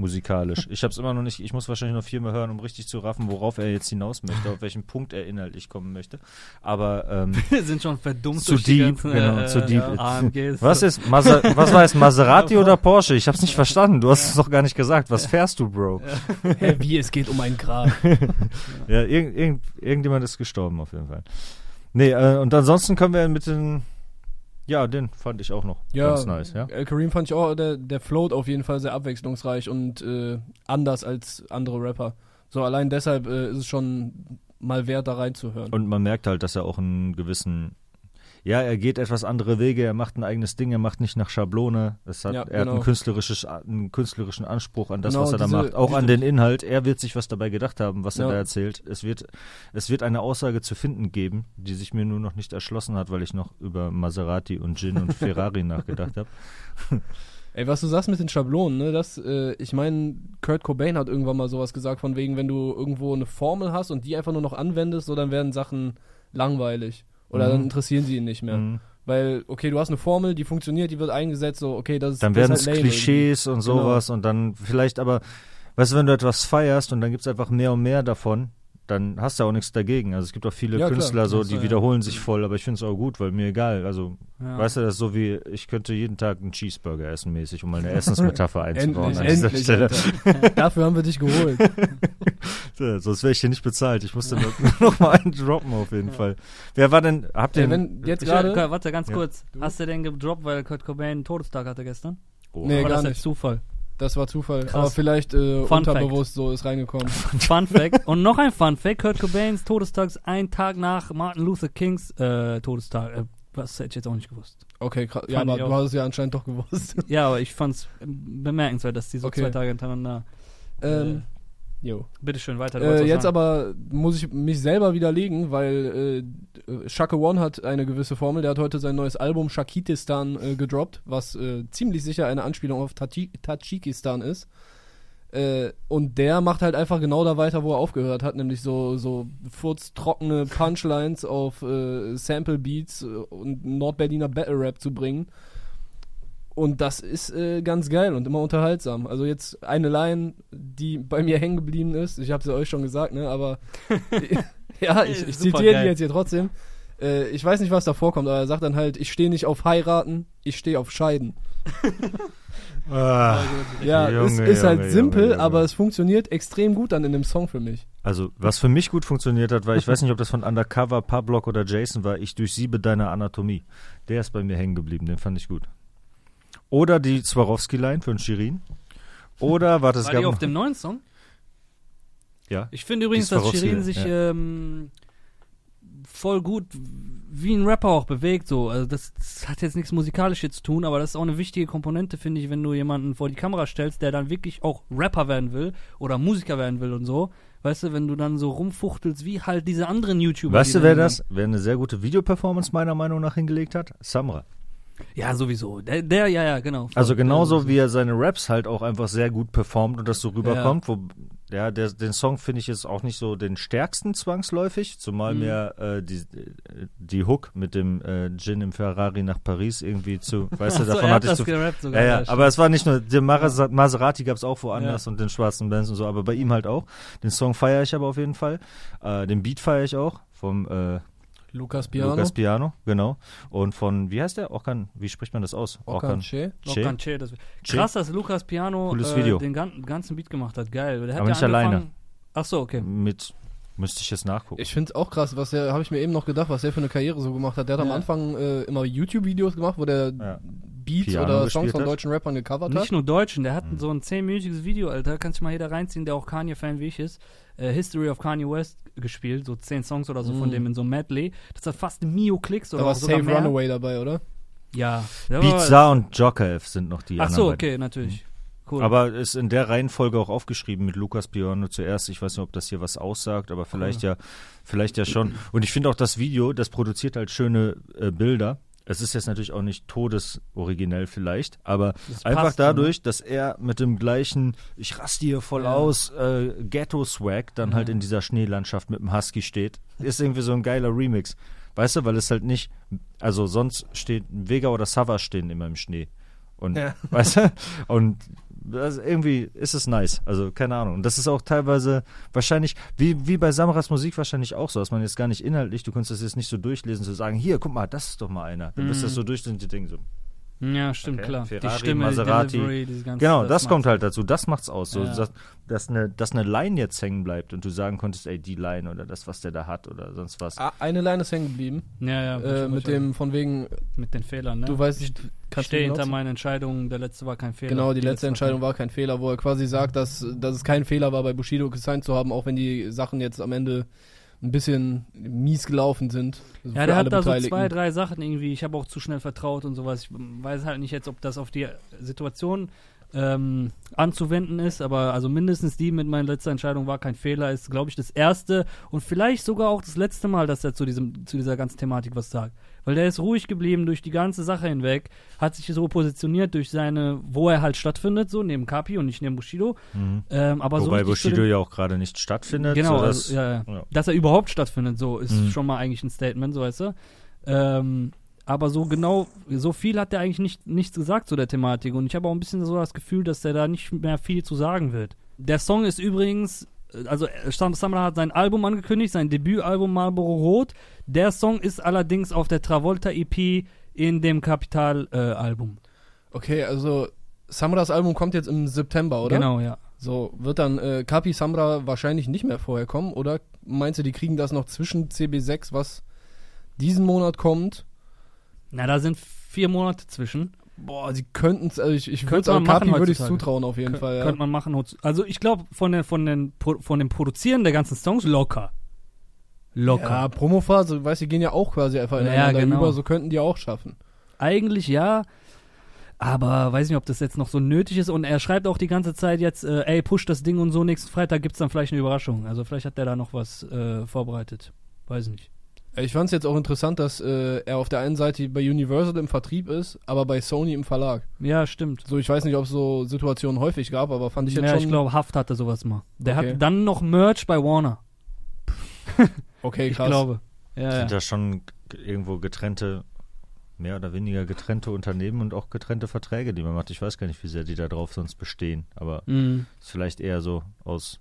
musikalisch. Ich habe es immer noch nicht, ich muss wahrscheinlich noch viermal hören, um richtig zu raffen, worauf er jetzt hinaus möchte, auf welchen Punkt er inhaltlich kommen möchte. Aber ähm, [LAUGHS] Wir sind schon verdummt Zu deep, ganzen, genau, äh, zu deep. ja, AMGs. was ist, Masa was war es, Maserati [LAUGHS] oder Porsche? Ich hab's nicht verstanden. Du hast es doch gar nicht gesagt. Was fährst du, Bro? Hä, wie, es geht um ein Grab. [LAUGHS] Ja, irgend, irgend, irgendjemand ist gestorben auf jeden Fall. Nee, äh, und ansonsten können wir mit den, ja, den fand ich auch noch Ja, ganz nice, ja. El Kareem fand ich auch, der, der float auf jeden Fall sehr abwechslungsreich und äh, anders als andere Rapper. So allein deshalb äh, ist es schon mal wert, da reinzuhören. Und man merkt halt, dass er auch einen gewissen, ja, er geht etwas andere Wege, er macht ein eigenes Ding, er macht nicht nach Schablone. Es hat, Ja, er hat genau. einen, künstlerisches, einen künstlerischen Anspruch an das, Genau, was er da diese- macht. Auch an den Inhalt. Er wird sich was dabei gedacht haben, was er Ja. da erzählt. Es wird, es wird eine Aussage zu finden geben, die sich mir nur noch nicht erschlossen hat, weil ich noch über Maserati und Gin und Ferrari [LAUGHS] nachgedacht habe. [LAUGHS] Ey, was du sagst mit den Schablonen, ne, das, äh, ich meine, Kurt Cobain hat irgendwann mal sowas gesagt, von wegen, wenn du irgendwo eine Formel hast und die einfach nur noch anwendest, so dann werden Sachen langweilig. Oder Mhm. dann interessieren sie ihn nicht mehr. Mhm. Weil, okay, du hast eine Formel, die funktioniert, die wird eingesetzt, so, okay, das ist Dann werden ist es halt Klischees und Genau. sowas und dann vielleicht aber, weißt du, wenn du etwas feierst und dann gibt es einfach mehr und mehr davon, dann hast du auch nichts dagegen. Also es gibt auch viele Ja, klar. Künstler, so, Ach so, die ja. wiederholen sich voll, aber ich finde es auch gut, weil mir egal. Also, Ja. weißt du, das ist so wie, ich könnte jeden Tag einen Cheeseburger essen mäßig, um mal eine Essensmetapher [LAUGHS] einzubauen Endlich, an dieser endlich. [LAUGHS] Dafür haben wir dich geholt. [LAUGHS] Ja, Sonst wäre ich hier nicht bezahlt. Ich musste nur noch mal einen droppen auf jeden Fall. Wer war denn, habt ihr Ey, wenn jetzt gerade... warte, ganz Ja. kurz. Hast du den gedroppt, weil Kurt Cobain einen Todestag hatte gestern? Oh, Nee, Oder gar ist das nicht. Zufall? Das war Zufall. Krass. Aber vielleicht äh, unterbewusst so ist reingekommen. [LAUGHS] Fun Fact. Und noch ein Fun Fact. Kurt Cobains Todestag ist ein Tag nach Martin Luther Kings äh, Todestag. Äh, was hätte ich jetzt auch nicht gewusst. Okay, krass. Ja, Fand aber du hast es ja anscheinend doch gewusst. Ja, aber ich fand's bemerkenswert, dass die so Okay. zwei Tage hintereinander. ähm, jo. Bitteschön, weiter. Äh, jetzt sagen. aber muss ich mich selber widerlegen, weil äh, Shaka One hat eine gewisse Formel. Der hat heute sein neues Album Shakitistan äh, gedroppt, was äh, ziemlich sicher eine Anspielung auf Taji Tadschikistan ist. Äh, und der macht halt einfach genau da weiter, wo er aufgehört hat, nämlich so, so furztrockene Punchlines auf äh, Sample Beats äh, und Nordberliner Battle Rap zu bringen. Und das ist äh, ganz geil und immer unterhaltsam. Also jetzt eine Line, die bei mir hängen geblieben ist. Ich habe sie euch schon gesagt, ne? Aber [LAUGHS] [LAUGHS] ja, ich, ich zitiere geil. die jetzt hier trotzdem. Äh, ich weiß nicht, was da vorkommt, aber er sagt dann halt: Ich stehe nicht auf heiraten, ich stehe auf scheiden. [LAUGHS] Ah, Ja, Junge, es ist halt Junge, simpel, Junge, Junge. aber es funktioniert extrem gut dann in dem Song für mich. Also, was für mich gut funktioniert hat, war, ich weiß nicht, ob das von Undercover, Pablock oder Jason war, ich durchsiebe deine Anatomie. Der ist bei mir hängen geblieben, den fand ich gut. Oder die Swarovski-Line von Shirin. Oder, [LAUGHS] warte, es War die auf dem neuen Song? Ja. Ich finde übrigens, dass Shirin sich ja. ähm, voll gut wie ein Rapper auch bewegt. So. Also das, das hat jetzt nichts musikalisches zu tun, aber das ist auch eine wichtige Komponente, finde ich, wenn du jemanden vor die Kamera stellst, der dann wirklich auch Rapper werden will oder Musiker werden will und so. Weißt du, wenn du dann so rumfuchtelst, wie halt diese anderen YouTuber. Weißt du, wer das, wer eine sehr gute Videoperformance meiner Meinung nach hingelegt hat? Samra. Ja, sowieso. Der, der ja, ja, genau. Also genauso Der- wie er seine Raps halt auch einfach sehr gut performt und das so rüberkommt, wo ja, der, den Song finde ich jetzt auch nicht so den stärksten zwangsläufig, zumal Mhm. mir äh, die, die Hook mit dem äh, Gin im Ferrari nach Paris irgendwie zu, [LAUGHS] weißt du, so, davon hat hatte ich das zu gerappt sogar. ja, ja, aber es war nicht nur, den Maras- Maserati gab es auch woanders und den schwarzen Benz und so, aber bei ihm halt auch. Den Song feiere ich aber auf jeden Fall. Äh, den Beat feiere ich auch vom äh, Lukas Piano. Lukas Piano, genau. Und von, wie heißt der? Orkan, wie spricht man das aus? Okan Che. Che? Okan Che, das? Krass, dass Lukas Piano äh, Video. den gan ganzen Beat gemacht hat. Geil. Der hat Aber ja nicht alleine. Ach so, okay. Mit, müsste ich jetzt nachgucken. Ich finde auch krass, was der, habe ich mir eben noch gedacht, was der für eine Karriere so gemacht hat. Der hat am Ja. Anfang äh, immer YouTube-Videos gemacht, wo der Ja. Beats Piano oder Songs von hat. deutschen Rappern gecovert hat. Nicht nur Deutschen, der hat Mhm. so ein 10-minütiges Video, Alter. Kannst du mal jeder reinziehen, der auch Kanye-Fan wie ich ist. Äh, History of Kanye West gespielt, so 10 Songs oder so von Mhm. dem in so einem Medley. Das hat fast Mio Klicks oder Da war Safe mehr. Runaway dabei, oder? Ja. Sa und Joker sind noch die Ach so, okay, natürlich. Cool. Aber ist in der Reihenfolge auch aufgeschrieben mit Lukas Piano zuerst. Ich weiß nicht, ob das hier was aussagt, aber vielleicht ja, vielleicht ja schon. Und ich finde auch das Video, das produziert halt schöne äh, Bilder. Es ist jetzt natürlich auch nicht todesoriginell vielleicht, aber Das einfach ne? dadurch, dass er mit dem gleichen, ich raste hier voll Ja. aus, äh, Ghetto-Swag dann halt Ja. in dieser Schneelandschaft mit dem Husky steht, ist irgendwie so ein geiler Remix. Weißt du, weil es halt nicht, also sonst steht Vega oder Savas stehen immer im Schnee. Und Ja. weißt du? [LAUGHS] Und also irgendwie ist es nice. Also keine Ahnung. Und das ist auch teilweise wahrscheinlich, wie, wie bei Samras Musik wahrscheinlich auch so, dass man jetzt gar nicht inhaltlich, du kannst das jetzt nicht so durchlesen, zu sagen, hier, guck mal, das ist doch mal einer. Dann bist du das so durch und die denken so, Ja, stimmt, Okay. klar. Ferrari, die Stimme, Maserati. die Delivery, diese ganze, Genau, das, macht's. kommt halt dazu. Das macht's aus. So, Ja. dass, dass, eine, dass eine Line jetzt hängen bleibt und du sagen konntest, ey, die Line oder das, was der da hat oder sonst was. Ah, Eine Line ist hängen geblieben. Ja, ja. Äh, mit dem, von wegen, mit den Fehlern, ne? du weißt nicht, ich kannst stehe du hinter meinen Entscheidungen, der letzte war kein Fehler. Genau, die letzte war Entscheidung war kein Fehler, wo er quasi sagt, dass, dass es kein Fehler war, bei Bushido gesigned zu haben, auch wenn die Sachen jetzt am Ende ein bisschen mies gelaufen sind. Also Ja, der hat da so zwei, drei Sachen irgendwie. Ich habe auch zu schnell vertraut und sowas. Ich weiß halt nicht jetzt, ob das auf die Situation ähm, anzuwenden ist, aber also mindestens die mit meiner letzten Entscheidung war kein Fehler, ist, glaube ich, das erste und vielleicht sogar auch das letzte Mal, dass er zu, diesem, zu dieser ganzen Thematik was sagt. Weil der ist ruhig geblieben durch die ganze Sache hinweg, hat sich so positioniert durch seine, wo er halt stattfindet, so neben Kapi und nicht neben Bushido. Mhm. Ähm, aber so Wobei zu Bushido ja auch gerade nicht stattfindet. Genau, sodass, also, ja, ja. ja. Dass er überhaupt stattfindet, so ist Mhm. schon mal eigentlich ein Statement, so weißt du. Ähm, aber so genau, so viel hat er eigentlich nicht, nichts gesagt zu der Thematik. Und ich habe auch ein bisschen so das Gefühl, dass er da nicht mehr viel zu sagen wird. Der Song ist übrigens, also äh, Sam Samra hat sein Album angekündigt, sein Debütalbum Marlboro Rot. Der Song ist allerdings auf der Travolta EP in dem Kapital-Album. Okay, also Samras Album kommt jetzt im September, oder? Genau, ja. So, wird dann äh, Kapi Samra wahrscheinlich nicht mehr vorher kommen, oder meinst du, die kriegen das noch zwischen CB6, was diesen Monat kommt? Na, da sind vier Monate zwischen. Boah, sie könnten es, also ich, ich Könnte würde man Kapi machen würde ich zutrauen auf jeden Kön- Fall, ja. Könnte man machen. Also ich glaube, von, den, von, den, von dem Produzieren der ganzen Songs locker. Locker. Ja, Promophase, weißt du, die gehen ja auch quasi einfach Ja, ineinander genau. über, so könnten die auch schaffen. Eigentlich ja. Aber weiß nicht, ob das jetzt noch so nötig ist. Und er schreibt auch die ganze Zeit jetzt, äh, ey, push das Ding und so, nächsten Freitag gibt's dann vielleicht eine Überraschung. Also vielleicht hat der da noch was äh, vorbereitet. Weiß nicht. Ich fand es jetzt auch interessant, dass äh, er auf der einen Seite bei Universal im Vertrieb ist, aber bei Sony im Verlag. Ja, stimmt. So, ich weiß nicht, ob es so Situationen häufig gab, aber fand ich jetzt ja, schon. ich glaube, Haft hatte sowas mal. Der Okay. hat dann noch Merch bei Warner. [LAUGHS] okay, Ich krass. glaube. Ja, Sind ja. da schon irgendwo getrennte, mehr oder weniger getrennte Unternehmen und auch getrennte Verträge, die man macht. Ich weiß gar nicht, wie sehr die da drauf sonst bestehen, aber Mhm. ist vielleicht eher so aus,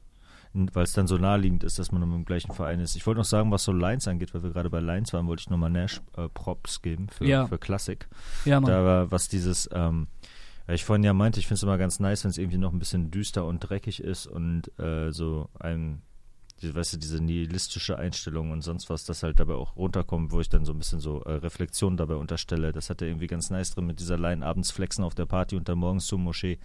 weil es dann so naheliegend ist, dass man im gleichen Verein ist. Ich wollte noch sagen, was so Lines angeht, weil wir gerade bei Lines waren, wollte ich nochmal Nash äh, Props geben für, Ja. für Klassik. ja, Mann. Da war was dieses, ähm, ich vorhin ja meinte, ich finde es immer ganz nice, wenn es irgendwie noch ein bisschen düster und dreckig ist und äh, so ein, die, weißt du, diese nihilistische Einstellung und sonst was, das halt dabei auch runterkommt, wo ich dann so ein bisschen so äh, Reflexion dabei unterstelle. Das hat er irgendwie ganz nice drin mit dieser Line abends flexen auf der Party und dann morgens zur Moschee.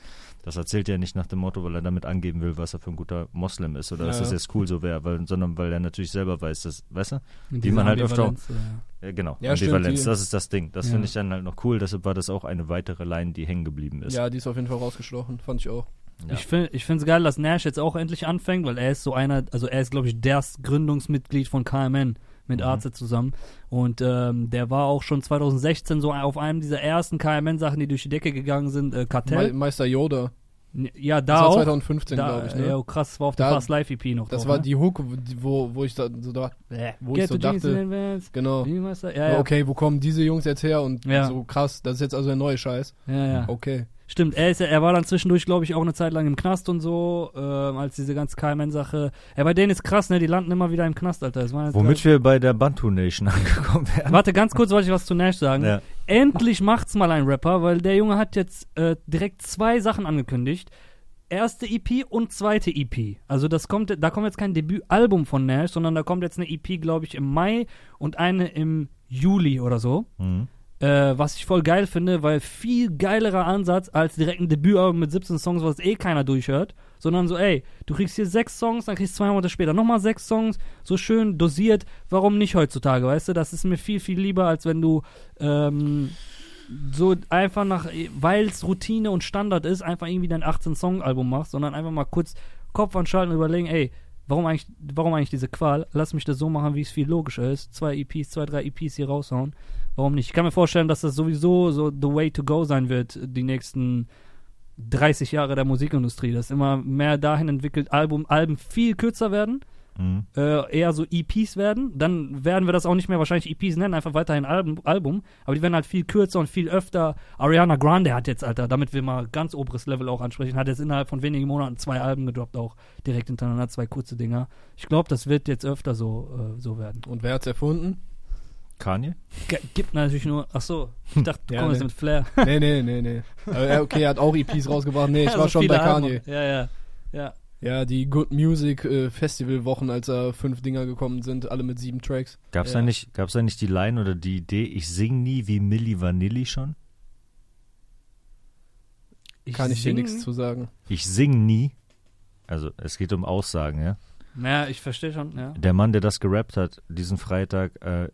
Das erzählt er nicht nach dem Motto, weil er damit angeben will, was er für ein guter Moslem ist oder dass Ja. das jetzt cool so wäre, weil, sondern weil er natürlich selber weiß, dass, weißt du? Wie man halt öfter- Ambivalenz, ja. Genau, Ja, stimmt, Ambivalenz, die- das ist das Ding. Das Ja. finde ich dann halt noch cool, deshalb war das auch eine weitere Line, die hängen geblieben ist. Ja, die ist auf jeden Fall rausgestochen, fand ich auch. Ja. Ich finde ich es geil, dass Nash jetzt auch endlich anfängt, weil er ist so einer, also er ist, glaube ich, das Gründungsmitglied von KMN mit Mhm. Arze zusammen. Und ähm, der war auch schon 2016 so auf einem dieser ersten KMN-Sachen, die durch die Decke gegangen sind, äh, Me Kartell. Meister Yoda. ja, Das da war auch. 2015, da, glaube ich, ne? Ja, krass, das war auf der Da- Fast Live EP noch das drauf, war ne? die Hook, wo, wo ich da, so da wo ich Get so the Jeans dachte- genau. Ja, ja. Okay, wo kommen diese Jungs jetzt her? Und Ja. so krass, das ist jetzt also der neue Scheiß. ja, ja. Okay. Stimmt, er, ist, er war dann zwischendurch, glaube ich, auch eine Zeit lang im Knast und so, ähm, als diese ganze KMN-Sache. Ja, bei denen ist krass, ne? Die landen immer wieder im Knast, Alter. Womit wir bei der Bantu Nation [LAUGHS] angekommen wären. Warte, ganz kurz wollte ich was zu Nash sagen. Ja. Endlich macht's mal ein Rapper, weil der Junge hat jetzt äh, direkt zwei Sachen angekündigt. Erste EP und zweite EP. Also das kommt, da kommt jetzt kein Debütalbum von Nash, sondern da kommt jetzt eine EP, glaube ich, im Mai und eine im Juli oder so. Mhm. Äh, was ich voll geil finde, weil viel geilerer Ansatz als direkt ein Debütalbum mit 17 Songs, was eh keiner durchhört, sondern so, ey, du kriegst hier sechs Songs, dann kriegst du zwei Monate später nochmal sechs Songs, so schön dosiert. Warum nicht heutzutage, weißt du? Das ist mir viel, viel lieber, als wenn du ähm, so einfach nach, weil es Routine und Standard ist, einfach irgendwie dein 18-Song-Album machst, sondern einfach mal kurz Kopf anschalten und überlegen, ey, warum eigentlich, warum eigentlich diese Qual? Lass mich das so machen, wie es viel logischer ist. Zwei EPs, zwei, drei EPs hier raushauen. Warum nicht? Ich kann mir vorstellen, dass das sowieso so the way to go sein wird, die nächsten 30 Jahre der Musikindustrie, dass immer mehr dahin entwickelt, Album, Alben viel kürzer werden Mhm. äh, eher so EPs werden. Dann werden wir das auch nicht mehr wahrscheinlich EPs nennen, einfach weiterhin Album, Album. Aber die werden halt viel kürzer und viel öfter. Ariana Grande hat jetzt, Alter, damit wir mal ganz oberes Level auch ansprechen, hat jetzt innerhalb von wenigen Monaten zwei Alben gedroppt, auch direkt hintereinander, zwei kurze Dinger. Ich glaube, das wird jetzt öfter so, äh, so werden. Und wer hat's erfunden? Kanye? G gibt natürlich nur, ach so, ich [LAUGHS] dachte, du Ja, kommst nee. jetzt mit Flair. nee, nee, nee, nee. Aber, ja, okay, er hat auch EPs rausgebracht. Nee, [LAUGHS] ich Ja, war so schon bei Kanye. Alben. Ja, ja. Ja. Ja, die Good Music äh, Festival Wochen, als da fünf Dinger gekommen sind, alle mit sieben Tracks. Gab's Ja. da nicht, gab's da nicht die Line oder die Idee, ich sing nie wie Milli Vanilli schon? Kann ich dir nichts zu sagen. Ich sing nie. Also es geht um Aussagen, ja. Ja, ich verstehe schon, ja. Der Mann, der das gerappt hat, diesen Freitag, äh,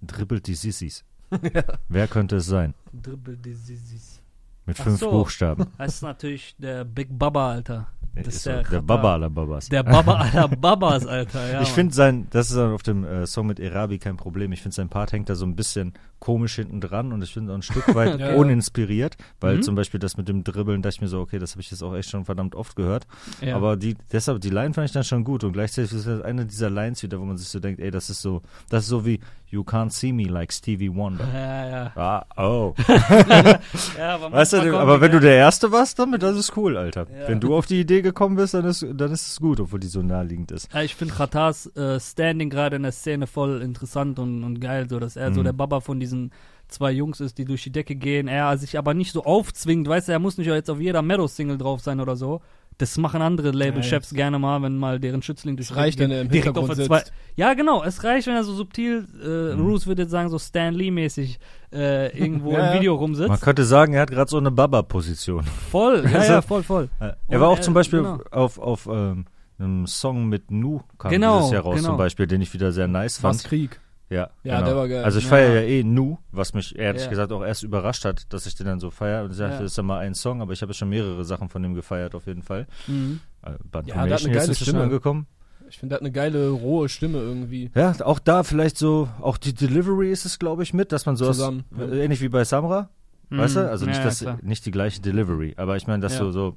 dribbelt die Sissis. [LAUGHS] Wer könnte es sein? Dribble Diseases. Mit Ach fünf so. Buchstaben. Das ist natürlich der Big Baba, Alter. Das ist so, der der. Baba aller Babas. Der Baba aller Babas, Alter. [LAUGHS] Ja, ich finde sein, das ist dann auf dem äh, Song mit Erabi kein Problem. Ich finde sein Part hängt da so ein bisschen komisch hinten dran und ich finde auch ein Stück [LAUGHS] weit Ja. uninspiriert, weil Mhm. zum Beispiel das mit dem Dribbeln, dachte ich mir so, okay, das habe ich jetzt auch echt schon verdammt oft gehört. ja. Aber die, deshalb, die Line fand ich dann schon gut und gleichzeitig ist das eine dieser Lines wieder, wo man sich so denkt, ey, das ist so, das ist so wie You can't see me like Stevie Wonder. [LAUGHS] ja, ja. Ah, oh. [LAUGHS] ja aber Weißt du, kommen aber die wenn du der Erste warst damit, das ist cool, Alter. Wenn du auf die Idee gekommen bist, dann ist, dann ist es gut, obwohl die so naheliegend ist. Ich finde Khatars äh, Standing gerade in der Szene voll interessant und, und geil, so dass er so Mhm. der Baba von diesen zwei Jungs ist, die durch die Decke gehen. Er sich aber nicht so aufzwingt, weißt du, er muss nicht jetzt auf jeder Meadow-Single drauf sein oder so. Das machen andere Label-Chefs gerne mal, wenn mal deren Schützling durch reicht, Decke wenn er im geht. Direkt Hintergrund auf sitzt. Ja, genau, es reicht, wenn er so subtil, äh, Mhm. Roos würde jetzt sagen, so Stan Lee-mäßig äh, irgendwo Ja, [LAUGHS] im ja. Video Man rumsitzt. könnte sagen, er hat gerade so eine Baba-Position. Voll, ja, Also- ja, voll, voll. Äh, Und Er war auch er- zum Beispiel genau. auf, auf ähm, einem Song mit Nu kam Genau, dieses Jahr raus genau. zum Beispiel, den ich wieder sehr nice Was fand. Krieg. Ja, Ja, genau. der war geil. Also ich Ja. feiere ja eh Nu, was mich ehrlich Ja. gesagt auch erst überrascht hat, dass ich den dann so feiere. Und ich dachte, Ja. das ist ja mal ein Song, aber ich habe schon mehrere Sachen von dem gefeiert auf jeden Fall. Mhm. Äh, Band Ja, der hat eine geile ist es schon Stimme. angekommen. Ich finde, der hat eine geile, rohe Stimme irgendwie. Ja, auch da vielleicht so, auch die Delivery ist es, glaube ich, mit, dass man so Zusammen, aus, ja. äh, ähnlich wie bei Samra, weißt du? Also Mhm. nicht, Ja, das, nicht die gleiche Delivery, aber ich meine, dass Ja. so, so,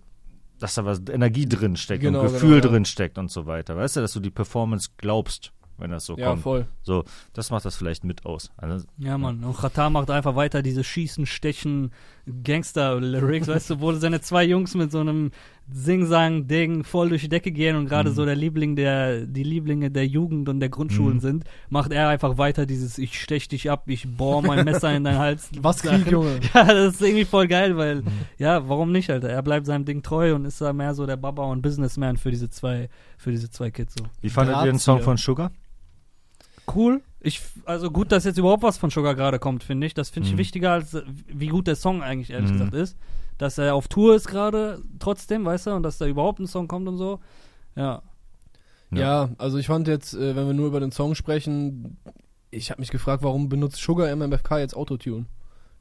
dass da was Energie drin steckt Genau, und genau, Gefühl ja. drin steckt und so weiter, weißt du, dass du die Performance glaubst, wenn das so Ja, kommt. voll. So, das macht das vielleicht mit aus. Also, Ja, Mann. Und Qatar macht einfach weiter diese Schießen, Stechen, Gangster-Lyrics, weißt du, wo seine zwei Jungs mit so einem Sing-Sang-Ding voll durch die Decke gehen und gerade Mhm. so der Liebling der, die Lieblinge der Jugend und der Grundschulen Mhm. sind, macht er einfach weiter dieses Ich stech dich ab, ich bohr mein Messer in deinen [LAUGHS] Hals. Was Krieg, Junge. [LAUGHS] Ja, das ist irgendwie voll geil, weil, Mhm. ja, warum nicht, Alter? Er bleibt seinem Ding treu und ist da mehr so der Baba und Businessman für diese zwei, für diese zwei Kids so. wie fandet ihr den. Song von Sugar? Cool. Ich, also gut, dass jetzt überhaupt was von Sugar gerade kommt, finde ich. Das finde ich Mhm. wichtiger, als wie gut der Song eigentlich ehrlich Mhm. gesagt ist. Dass er auf Tour ist gerade, trotzdem, weißt du, und dass da überhaupt ein Song kommt und so. Ja. Ja. Ja. also ich fand jetzt, äh, wenn wir nur über den Song sprechen, ich habe mich gefragt, warum benutzt Sugar MMFK jetzt Autotune?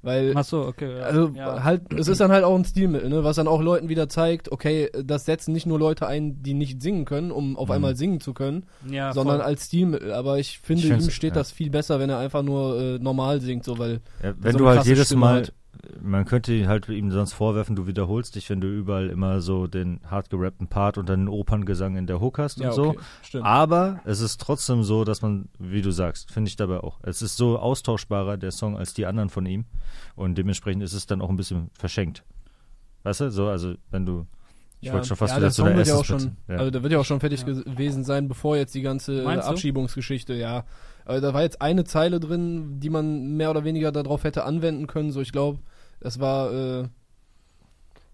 Weil Ach so, okay. Ja. Also ja. halt, es ist dann halt auch ein Stilmittel, ne? was dann auch Leuten wieder zeigt, okay, das setzen nicht nur Leute ein, die nicht singen können, um auf Mhm. einmal singen zu können, ja, sondern voll. als Stilmittel. Aber ich finde, Ich ihm steht ja. das viel besser, wenn er einfach nur äh, normal singt, so weil Ja, wenn So du halt jedes Stimme Mal, hat. Man könnte halt ihm sonst vorwerfen, du wiederholst dich, wenn du überall immer so den hart gerappten Part und dann den Operngesang in der Hook hast und ja, so. okay, stimmt. Aber es ist trotzdem so, dass man, wie du sagst, finde ich dabei auch, es ist so austauschbarer, der Song, als die anderen von ihm. Und dementsprechend ist es dann auch ein bisschen verschenkt. Weißt du, so, also wenn du, ich ja, wollte schon fast ja, wieder der zu der wird ja auch Essence schon, ja. also der wird ja auch schon fertig Ja. gewesen sein, bevor jetzt die ganze? Abschiebungsgeschichte, ja. Also da war jetzt eine Zeile drin, die man mehr oder weniger darauf hätte anwenden können, so ich glaube, das war, äh,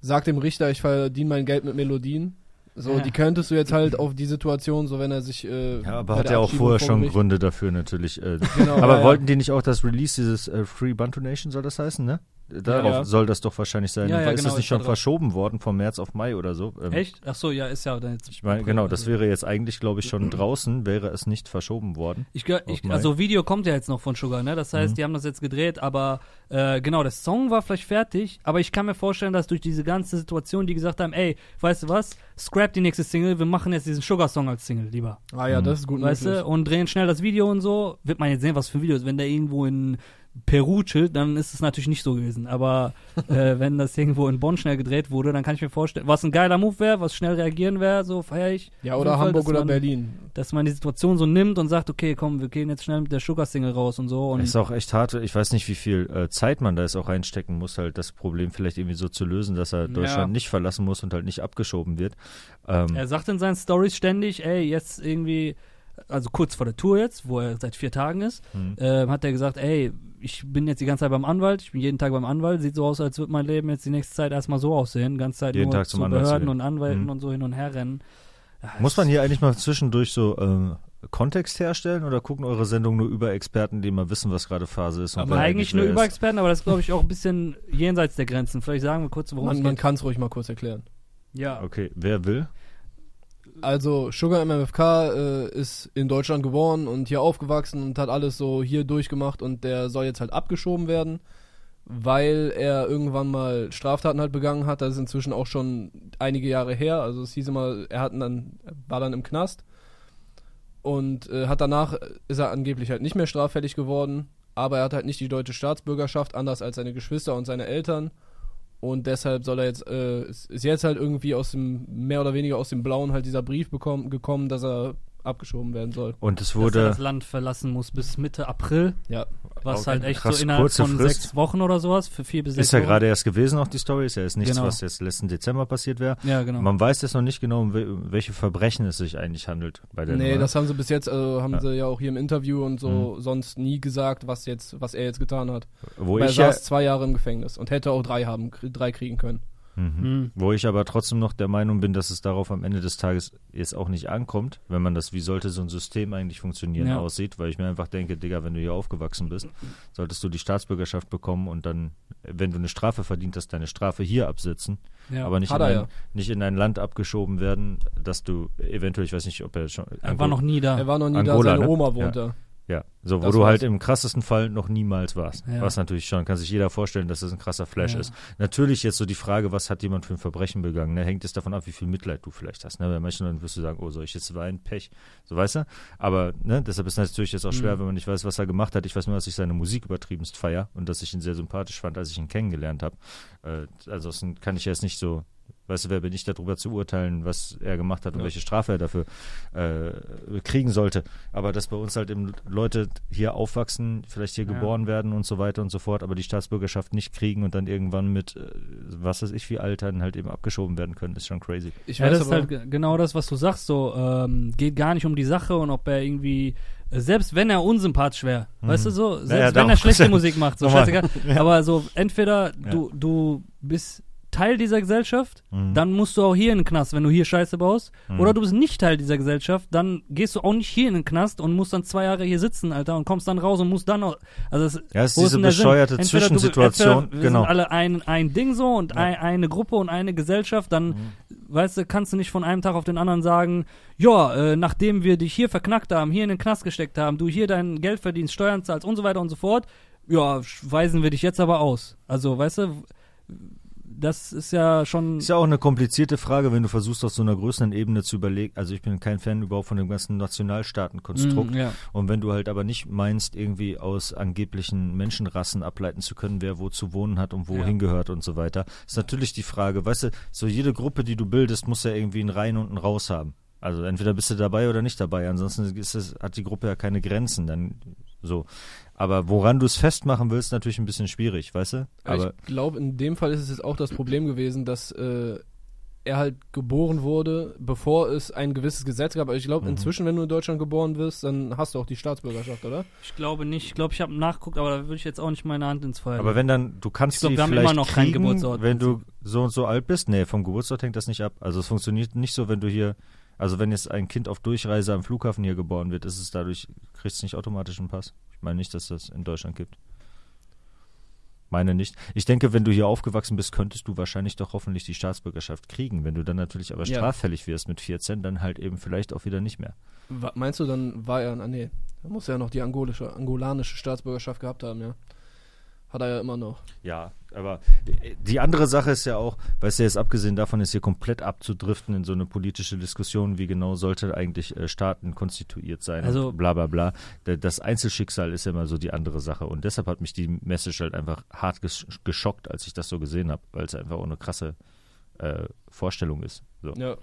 sag dem Richter, ich verdiene mein Geld mit Melodien. So, Ja. die könntest du jetzt halt auf die Situation, so wenn er sich. Äh, ja, aber hat ja auch vorher schon vorgelegt- Gründe dafür natürlich. Äh, Genau, aber ja, ja. wollten die nicht auch das Release dieses äh, Free Bantu Nation, soll das heißen, ne? Darauf Ja. soll das doch wahrscheinlich sein. Ja, ja, ist genau, das nicht schon drauf. verschoben worden vom März auf Mai oder so? Ähm, Echt? Ach so, ja, ist ja dann jetzt. Ich meine, genau, das wäre jetzt eigentlich, glaube ich, schon draußen, wäre es nicht verschoben worden. Ich, ich, also Video kommt ja jetzt noch von Sugar, ne? Das heißt, Mhm. die haben das jetzt gedreht, aber äh, genau, der Song war vielleicht fertig, aber ich kann mir vorstellen, dass durch diese ganze Situation, die gesagt haben, ey, weißt du was, scrap die nächste Single, wir machen jetzt diesen Sugar-Song als Single lieber. Ah ja, das ist gut Weißt du? Und drehen schnell das Video und so, wird man jetzt sehen, was für ein Video ist, wenn der irgendwo in Peru chillt, dann ist es natürlich nicht so gewesen. Aber äh, [LAUGHS] wenn das irgendwo in Bonn schnell gedreht wurde, dann kann ich mir vorstellen, was ein geiler Move wäre, was schnell reagieren wäre, so feiere ich. Ja, oder Fall, Hamburg oder man, Berlin. Dass man die Situation so nimmt und sagt, okay, komm, wir gehen jetzt schnell mit der Sugar-Single raus und so. Und ist auch echt hart. Ich weiß nicht, wie viel äh, Zeit man da jetzt auch reinstecken muss, halt das Problem vielleicht irgendwie so zu lösen, dass er Deutschland Ja. nicht verlassen muss und halt nicht abgeschoben wird. Ähm, Er sagt in seinen Stories ständig, ey, jetzt irgendwie, also kurz vor der Tour jetzt, wo er seit vier Tagen ist, hm. ähm, hat er gesagt, ey, ich bin jetzt die ganze Zeit beim Anwalt, ich bin jeden Tag beim Anwalt, sieht so aus, als würde mein Leben jetzt die nächste Zeit erstmal so aussehen, ganze Zeit Jeden nur Tag zum zu Anwalt Behörden und Anwälten Mhm. und so hin und her rennen. Ja, Muss man hier eigentlich mal zwischendurch so äh, Kontext herstellen oder gucken eure Sendungen nur über Experten, die mal wissen, was gerade Phase ist? und Aber eigentlich nur über? Experten, aber das ist, glaube ich, auch ein bisschen jenseits der Grenzen. Vielleicht sagen wir kurz, worum Man, es man geht. kann es ruhig mal kurz erklären. Ja, Okay, wer will? Also Sugar MMFK äh, ist in Deutschland geboren und hier aufgewachsen und hat alles so hier durchgemacht und der soll jetzt halt abgeschoben werden, weil er irgendwann mal Straftaten halt begangen hat. Das ist inzwischen auch schon einige Jahre her. Also es hieß immer, er hat dann war dann im Knast und äh, hat danach ist er angeblich halt nicht mehr straffällig geworden, aber er hat halt nicht die deutsche Staatsbürgerschaft, anders als seine Geschwister und seine Eltern. Und deshalb soll er jetzt, äh, ist, jetzt halt irgendwie aus dem, mehr oder weniger aus dem Blauen halt dieser Brief bekommen, gekommen, dass er abgeschoben werden soll. Und es dass er wurde das Land verlassen muss bis Mitte April, Ja. was Okay, halt echt krass, so innerhalb von Frist. sechs Wochen oder sowas, für vier bis sechs ist ja gerade erst gewesen, auch die Story. Ist ja jetzt nichts, Genau. was jetzt letzten Dezember passiert wäre. Ja, genau. Man weiß jetzt noch nicht genau, um we- welche Verbrechen es sich eigentlich handelt bei der Nee, Nummer. das haben sie bis jetzt, also haben Ja. sie ja auch hier im Interview und so sonst nie gesagt, was jetzt, was er jetzt getan hat. Wo Weil er ich ja, saß zwei Jahre im Gefängnis und hätte auch drei haben, drei kriegen können. Mhm. Mhm. Wo ich aber trotzdem noch der Meinung bin, dass es darauf am Ende des Tages jetzt auch nicht ankommt, wenn man das, wie sollte so ein System eigentlich funktionieren, Ja. aussieht, weil ich mir einfach denke, Digga, wenn du hier aufgewachsen bist, solltest du die Staatsbürgerschaft bekommen und dann, wenn du eine Strafe verdient hast, deine Strafe hier absitzen, ja. aber nicht in, ein, ja. nicht in ein Land abgeschoben werden, dass du eventuell, ich weiß nicht, ob er schon. er war noch nie da. Er war noch nie Angola, da, seine ne? Oma wohnt da. Ja, so, wo Das du halt im krassesten Fall noch niemals warst. Ja. Was natürlich schon, kann sich jeder vorstellen, dass das ein krasser Flash Ja. ist. Natürlich jetzt so die Frage, was hat jemand für ein Verbrechen begangen, ne? hängt es davon ab, wie viel Mitleid du vielleicht hast. Ne? Bei manchen Leuten wirst du sagen, oh, soll ich jetzt weinen? Pech. So, weißt du? Aber, ne, deshalb ist es natürlich jetzt auch schwer, Mhm. wenn man nicht weiß, was er gemacht hat. Ich weiß nur, dass ich seine Musik übertriebenst feier und dass ich ihn sehr sympathisch fand, als ich ihn kennengelernt habe. Äh, also, das kann ich jetzt nicht so, weißt du, wer bin ich darüber zu urteilen, was er gemacht hat und Ja. welche Strafe er dafür äh, kriegen sollte. Aber dass bei uns halt eben Leute hier aufwachsen, vielleicht hier Ja. geboren werden und so weiter und so fort, aber die Staatsbürgerschaft nicht kriegen und dann irgendwann mit, äh, was weiß ich, wie alt dann halt eben abgeschoben werden können, ist schon crazy. Ich Ja, weiß das ist halt ge- genau das, was du sagst. So ähm, geht gar nicht um die Sache und ob er irgendwie, äh, selbst wenn er unsympathisch wäre, weißt du so, selbst Mhm. ja, wenn er schlechte Musik macht, so [LAUGHS] scheißegal. Aber so entweder du du bist Teil dieser Gesellschaft, Mhm. dann musst du auch hier in den Knast, wenn du hier Scheiße baust. Mhm. Oder du bist nicht Teil dieser Gesellschaft, dann gehst du auch nicht hier in den Knast und musst dann zwei Jahre hier sitzen, Alter, und kommst dann raus und musst dann auch. Also es, Ja, es ist diese bescheuerte Entweder du- Zwischensituation, entweder Wir genau. sind alle ein, ein Ding so und ein, eine Gruppe und eine Gesellschaft, dann, Mhm. weißt du, kannst du nicht von einem Tag auf den anderen sagen, ja, äh, nachdem wir dich hier verknackt haben, hier in den Knast gesteckt haben, du hier dein Geld verdienst, Steuern zahlst und so weiter und so fort, ja, weisen wir dich jetzt aber aus. Also, weißt du, das ist ja schon. Ist ja auch eine komplizierte Frage, wenn du versuchst, aus so einer größeren Ebene zu überlegen. Also ich bin kein Fan überhaupt von dem ganzen Nationalstaatenkonstrukt. Mm, ja. Und wenn du halt aber nicht meinst, irgendwie aus angeblichen Menschenrassen ableiten zu können, wer wo zu wohnen hat und wohin gehört und so weiter, ist natürlich die Frage, weißt du, so jede Gruppe, die du bildest, muss ja irgendwie einen Rein und einen Raus haben. Also entweder bist du dabei oder nicht dabei, ansonsten ist es, hat die Gruppe ja keine Grenzen, dann so. Aber woran du es festmachen willst, natürlich ein bisschen schwierig, weißt du? Aber ich glaube, in dem Fall ist es jetzt auch das Problem gewesen, dass äh, er halt geboren wurde, bevor es ein gewisses Gesetz gab. Aber ich glaube, Mhm. inzwischen, wenn du in Deutschland geboren wirst, dann hast du auch die Staatsbürgerschaft, oder? Ich glaube nicht. Ich glaube, ich habe nachgeguckt, aber da würde ich jetzt auch nicht meine Hand ins Feuer Aber wenn dann, du kannst Ich glaub, die wir haben vielleicht immer noch keinen kriegen, Geburtsort. wenn du so und so alt bist. Nee, vom Geburtsort hängt das nicht ab. Also es funktioniert nicht so, wenn du hier, also wenn jetzt ein Kind auf Durchreise am Flughafen hier geboren wird, ist es dadurch, kriegst du nicht automatisch einen Pass. Ich meine nicht, dass das in Deutschland gibt. Meine nicht. Ich denke, wenn du hier aufgewachsen bist, könntest du wahrscheinlich doch hoffentlich die Staatsbürgerschaft kriegen. Wenn du dann natürlich aber Ja. straffällig wirst mit 14, dann halt eben vielleicht auch wieder nicht mehr. Wa- meinst du, dann war er, ah, nee, da muss er ja noch die angolische, angolanische Staatsbürgerschaft gehabt haben, ja. Hat er ja immer noch. Ja, aber die andere Sache ist ja auch, weißt du, jetzt abgesehen davon ist hier komplett abzudriften in so eine politische Diskussion, wie genau sollte eigentlich äh, Staaten konstituiert sein Also- und bla bla bla. Das Einzelschicksal ist ja immer so die andere Sache und deshalb hat mich die Message halt einfach hart ges geschockt, als ich das so gesehen habe, weil es einfach auch eine krasse äh, Vorstellung ist. So. Ja.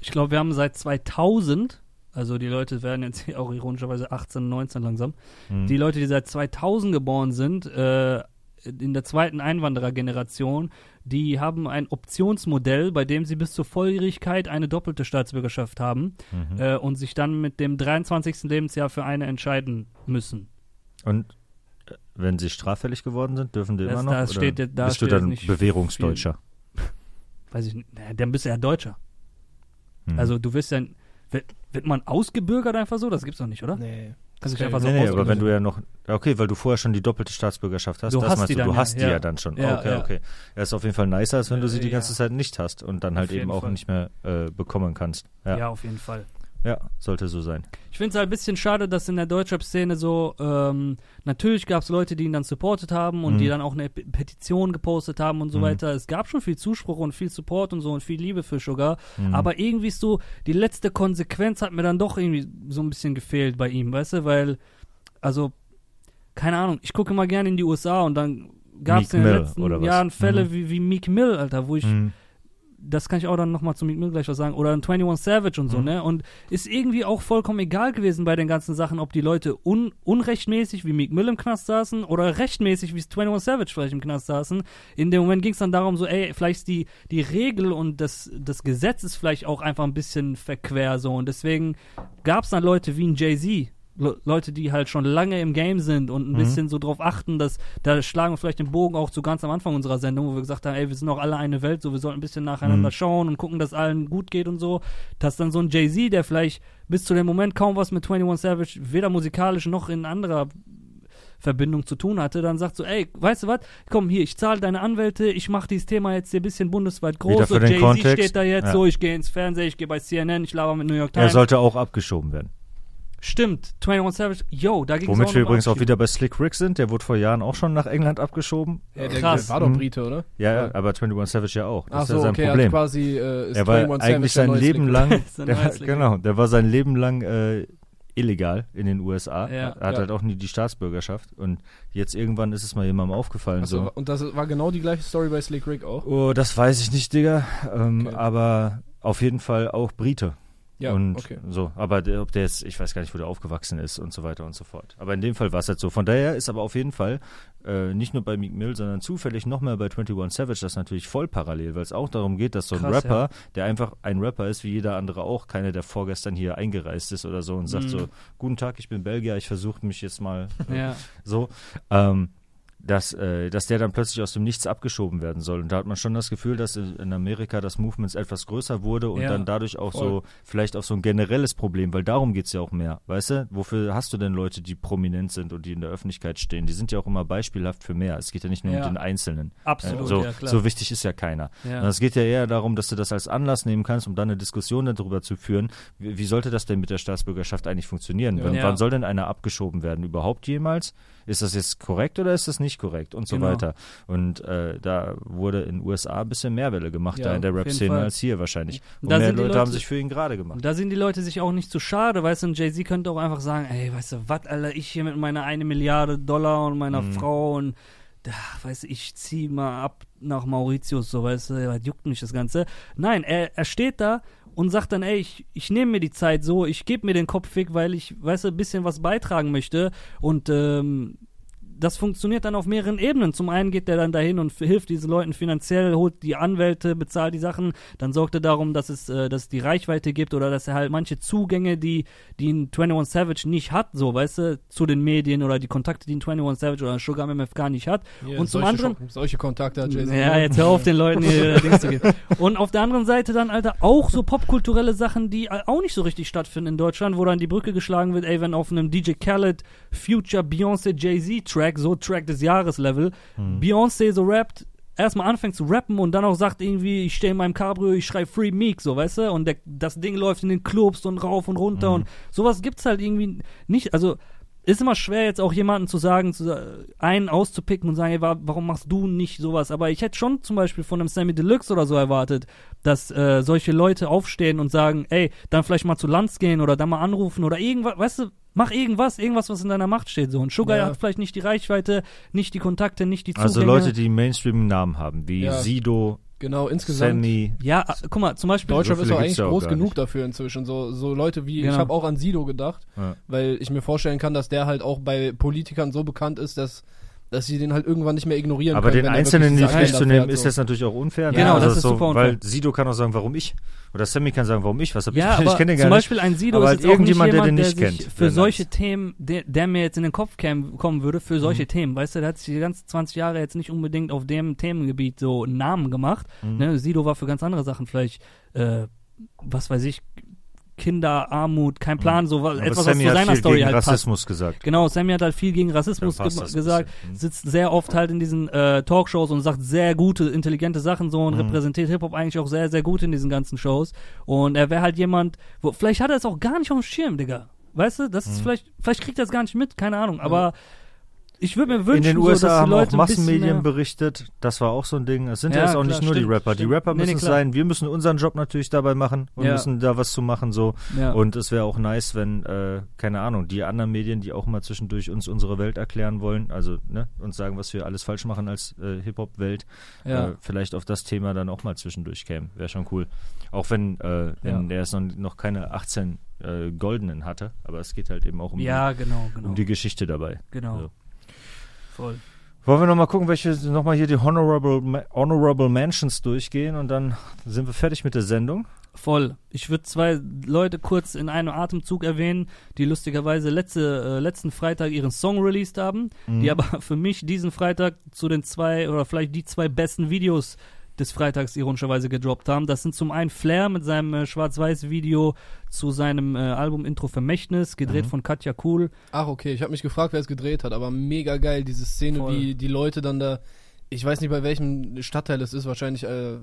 Ich glaube, wir haben seit 2000, also die Leute werden jetzt hier auch ironischerweise 18, 19 langsam, Mhm. die Leute, die seit 2000 geboren sind, äh, in der zweiten Einwanderergeneration, die haben ein Optionsmodell, bei dem sie bis zur Volljährigkeit eine doppelte Staatsbürgerschaft haben Mhm. äh, und sich dann mit dem 23. Lebensjahr für eine entscheiden müssen. Und äh, wenn sie straffällig geworden sind, dürfen die Das- immer noch? da oder steht da bist du steht dann nicht Bewährungsdeutscher? Weiß ich nicht, na, dann bist du ja Deutscher. Mhm. Also du wirst ja, wird, wird man ausgebürgert einfach so? Das gibt's doch nicht, oder? Nee. Kannst du einfach so Nee, nee, aber wenn du ja noch, okay, weil du vorher schon die doppelte Staatsbürgerschaft hast, Du das hast meinst die du, dann du ja, hast die ja. ja dann schon. Ja, okay, ja. okay. Ja, ist auf jeden Fall nicer, als wenn du sie die ganze ja. Zeit nicht hast und dann halt Auf eben jeden auch Fall. nicht mehr äh, bekommen kannst. ja. Ja, auf jeden Fall. Ja, sollte so sein. Ich finde es halt ein bisschen schade, dass in der Deutschrap-Szene so, ähm, natürlich gab es Leute, die ihn dann supportet haben und Mhm. die dann auch eine P Petition gepostet haben und so Mhm. weiter. Es gab schon viel Zuspruch und viel Support und so und viel Liebe für Sugar. Mhm. Aber irgendwie ist so, die letzte Konsequenz hat mir dann doch irgendwie so ein bisschen gefehlt bei ihm, weißt du, weil, also, keine Ahnung, ich gucke immer gerne in die USA und dann gab es in den letzten? Jahren Fälle Mhm. wie, wie Meek Mill, Alter, wo ich Mhm. Das kann ich auch dann nochmal zu Meek Mill gleich was sagen. Oder ein 21 Savage und so, Mhm. ne? Und ist irgendwie auch vollkommen egal gewesen bei den ganzen Sachen, ob die Leute un unrechtmäßig wie Meek Mill im Knast saßen oder rechtmäßig wie 21 Savage vielleicht im Knast saßen. In dem Moment ging es dann darum, so, ey, vielleicht ist die, die Regel und das, das Gesetz ist vielleicht auch einfach ein bisschen verquer so. Und deswegen gab es dann Leute wie ein Jay-Z. Le- Leute, die halt schon lange im Game sind und ein Mhm. bisschen so drauf achten, dass da schlagen wir vielleicht den Bogen auch zu ganz am Anfang unserer Sendung, wo wir gesagt haben, ey, wir sind auch alle eine Welt, so wir sollten ein bisschen nacheinander Mhm. schauen und gucken, dass allen gut geht und so. Dass dann so ein Jay-Z, der vielleicht bis zu dem Moment kaum was mit 21 Savage weder musikalisch noch in anderer Verbindung zu tun hatte, dann sagt so, ey, weißt du was, komm hier, ich zahle deine Anwälte, ich mache dieses Thema jetzt hier ein bisschen bundesweit groß, den Jay-Z steht da jetzt Ja. so, ich gehe ins Fernsehen, ich gehe bei CNN, ich laber mit New York Er Times. sollte auch abgeschoben werden. Stimmt, 21 Savage, yo, da ging Womit wir übrigens auch wieder bei Slick Rick sind. Der wurde vor Jahren auch schon nach England abgeschoben. Ja, der, Krass. war doch Mhm. Brite, oder? Ja, ja, aber 21 Savage ja auch. Das Ach ist so, ja sein okay, er hat Problem. quasi äh, ist er war 21 eigentlich Savage sein Leben lang, [LAUGHS] Ist der Slick genau, der war sein Leben lang äh, illegal in den USA. Ja. er hat Ja. halt auch nie die Staatsbürgerschaft und jetzt irgendwann ist es mal jemandem aufgefallen. Ach so, so. und das war genau die gleiche Story bei Slick Rick auch. Oh, das weiß ich nicht, Digga. Ähm, Okay. Aber auf jeden Fall auch Brite. Ja, und okay. so, aber der, ob der jetzt, ich weiß gar nicht, wo der aufgewachsen ist und so weiter und so fort. Aber in dem Fall war es halt so. Von daher ist aber auf jeden Fall äh, nicht nur bei Meek Mill, sondern zufällig noch mehr bei 21 Savage das natürlich voll parallel, weil es auch darum geht, dass so ein Krass, Rapper, der einfach ein Rapper ist, wie jeder andere auch, keiner, der vorgestern hier eingereist ist oder so und sagt Mhm. so, guten Tag, ich bin Belgier, ich versuche mich jetzt mal Ja. [LAUGHS] so, ähm, dass, äh, dass der dann plötzlich aus dem Nichts abgeschoben werden soll. Und da hat man schon das Gefühl, dass in Amerika das Movement etwas größer wurde und Ja, dann dadurch auch voll. so, vielleicht auch so ein generelles Problem, weil darum geht's ja auch mehr. Weißt du, wofür hast du denn Leute, die prominent sind und die in der Öffentlichkeit stehen? Die sind ja auch immer beispielhaft für mehr. Es geht ja nicht nur Ja. um den Einzelnen. Absolut, so, ja, so wichtig ist ja keiner. Und es geht ja eher darum, dass du das als Anlass nehmen kannst, um dann eine Diskussion darüber zu führen. Wie, wie sollte das denn mit der Staatsbürgerschaft eigentlich funktionieren? Wann, wann soll denn einer abgeschoben werden? Überhaupt jemals? Ist das jetzt korrekt oder ist das nicht korrekt? Und so Genau. weiter. Und äh, da wurde in den USA ein bisschen mehr Welle gemacht, Ja, da in der Rap-Szene als hier wahrscheinlich. Und Da mehr die Leute, haben Leute- sich für ihn gerade gemacht. Da sind die Leute sich auch nicht zu schade, weißt du, und Jay-Z könnte auch einfach sagen, ey, weißt du, was, Alter, ich hier mit meiner eine Milliarde Dollar und meiner Mhm. Frau und, da, weißt du, ich zieh mal ab nach Mauritius, so, weißt du, was juckt mich das Ganze. Nein, er, er steht da und sagt dann, ey, ich, ich nehme mir die Zeit so, ich gebe mir den Kopf weg, weil ich, weißt du, ein bisschen was beitragen möchte. Und, ähm, das funktioniert dann auf mehreren Ebenen. Zum einen geht der dann dahin und hilft diesen Leuten finanziell, holt die Anwälte, bezahlt die Sachen, dann sorgt er darum, dass es, äh, dass es die Reichweite gibt oder dass er halt manche Zugänge, die, die ein 21 Savage nicht hat, so, weißt du, zu den Medien oder die Kontakte, die ein 21 Savage oder Sugar MF gar nicht hat. Ja, und zum anderen, Scho- solche Kontakte hat Jay-Z. ja, jetzt hör auf den Leuten hier Dings zu geben. Und auf der anderen Seite dann, Alter, auch so popkulturelle Sachen, die äh, auch nicht so richtig stattfinden in Deutschland, wo dann die Brücke geschlagen wird, ey, wenn auf einem DJ Khaled Future Beyoncé Jay-Z Track, so Track des Jahres Level, Hm. Beyoncé so rappt, erstmal anfängt zu rappen und dann auch sagt irgendwie, ich stehe in meinem Cabrio, ich schreibe Free Meek, so, weißt du? Und der, das Ding läuft in den Clubs und rauf und runter Mhm. und sowas gibt's halt irgendwie nicht, also ist immer schwer, jetzt auch jemanden zu sagen, zu, einen auszupicken und sagen, ey, wa- warum machst du nicht sowas? Aber ich hätte schon zum Beispiel von einem Sammy Deluxe oder so erwartet, dass äh, solche Leute aufstehen und sagen, ey, dann vielleicht mal zu Lanz gehen oder dann mal anrufen oder irgendwas, weißt du, mach irgendwas, irgendwas, was in deiner Macht steht. So. Und Sugar Ja. hat vielleicht nicht die Reichweite, nicht die Kontakte, nicht die Zugänge. Also Leute, die Mainstream-Namen haben, wie Ja. Sido, Genau, insgesamt. Sammy. Ja, äh, guck mal, zum Beispiel. Deutschland So ist gibt's eigentlich ja auch groß genug nicht. dafür inzwischen. So, so Leute wie, Genau. ich habe auch an Sido gedacht, Ja. weil ich mir vorstellen kann, dass der halt auch bei Politikern so bekannt ist, dass, dass sie den halt irgendwann nicht mehr ignorieren Aber können. den wenn er Einzelnen in die Pflicht zu nehmen, fährt, ist so. jetzt natürlich auch unfair. ne? Genau, Also das ist so, super unfair. Weil Sido kann auch sagen, warum ich. Oder Sammy kann sagen, warum ich. Was hab Ja, ich? [LAUGHS] ich aber kenne den gar zum nicht. Beispiel ein Sido Aber ist halt jetzt auch nicht irgendjemand, der jemand, den der, nicht sich kennt, für solche nice. Themen, der, der mir jetzt in den Kopf käm, kommen würde, für solche Mhm. Themen. Weißt du, der hat sich die ganzen 20 Jahre jetzt nicht unbedingt auf dem Themengebiet so einen Namen gemacht. Mhm. Ne? Sido war für ganz andere Sachen vielleicht, äh, was weiß ich, Kinderarmut, kein Plan, so was, Mhm. Etwas, was Sammy zu hat seiner Story halt passt. Rassismus gesagt. Genau, Sammy hat halt viel gegen Rassismus ge gesagt. Mhm. sitzt sehr oft halt in diesen äh, Talkshows und sagt sehr gute, intelligente Sachen so und Mhm. repräsentiert Hip-Hop eigentlich auch sehr, sehr gut in diesen ganzen Shows. Und er wäre halt jemand, wo, vielleicht hat er es auch gar nicht auf dem Schirm, Digga. Weißt du, das ist Mhm. vielleicht, vielleicht kriegt er es gar nicht mit, keine Ahnung, aber ich würde mir wünschen, In den so, USA die haben auch Massenmedien berichtet, das war auch so ein Ding. Es sind ja, Ja, jetzt auch klar, nicht nur die stimmt, Rapper. Die stimmt. Rapper Nee, nee, müssen es klar. sein. Wir müssen unseren Job natürlich dabei machen und Ja. müssen da was zu machen so. ja. Und es wäre auch nice, wenn, äh, keine Ahnung, die anderen Medien, die auch mal zwischendurch uns unsere Welt erklären wollen, also ne, uns sagen, was wir alles falsch machen als äh, Hip-Hop-Welt, ja. äh, vielleicht auf das Thema dann auch mal zwischendurch kämen. Wäre schon cool. Auch wenn, äh, wenn der es noch, noch keine 18 äh, goldenen hatte, aber es geht halt eben auch um, ja, genau, die, genau. um die Geschichte dabei. genau. so. Voll. Wollen wir nochmal gucken, welche nochmal hier die Honorable, Honorable Mentions durchgehen und dann sind wir fertig mit der Sendung. Voll. Ich würde zwei Leute kurz in einem Atemzug erwähnen, die lustigerweise letzte, äh, letzten Freitag ihren Song released haben, Mhm. die aber [LAUGHS] für mich diesen Freitag zu den zwei oder vielleicht die zwei besten Videos des Freitags ironischerweise gedroppt haben. Das sind zum einen Flair mit seinem äh, Schwarz-Weiß-Video zu seinem äh, Album Intro Vermächtnis, gedreht Mhm. von Katja Kuhl. Ach, okay. Ich habe mich gefragt, wer es gedreht hat, aber mega geil, diese Szene, Voll. wie die Leute dann da. Ich weiß nicht, bei welchem Stadtteil es ist, wahrscheinlich äh,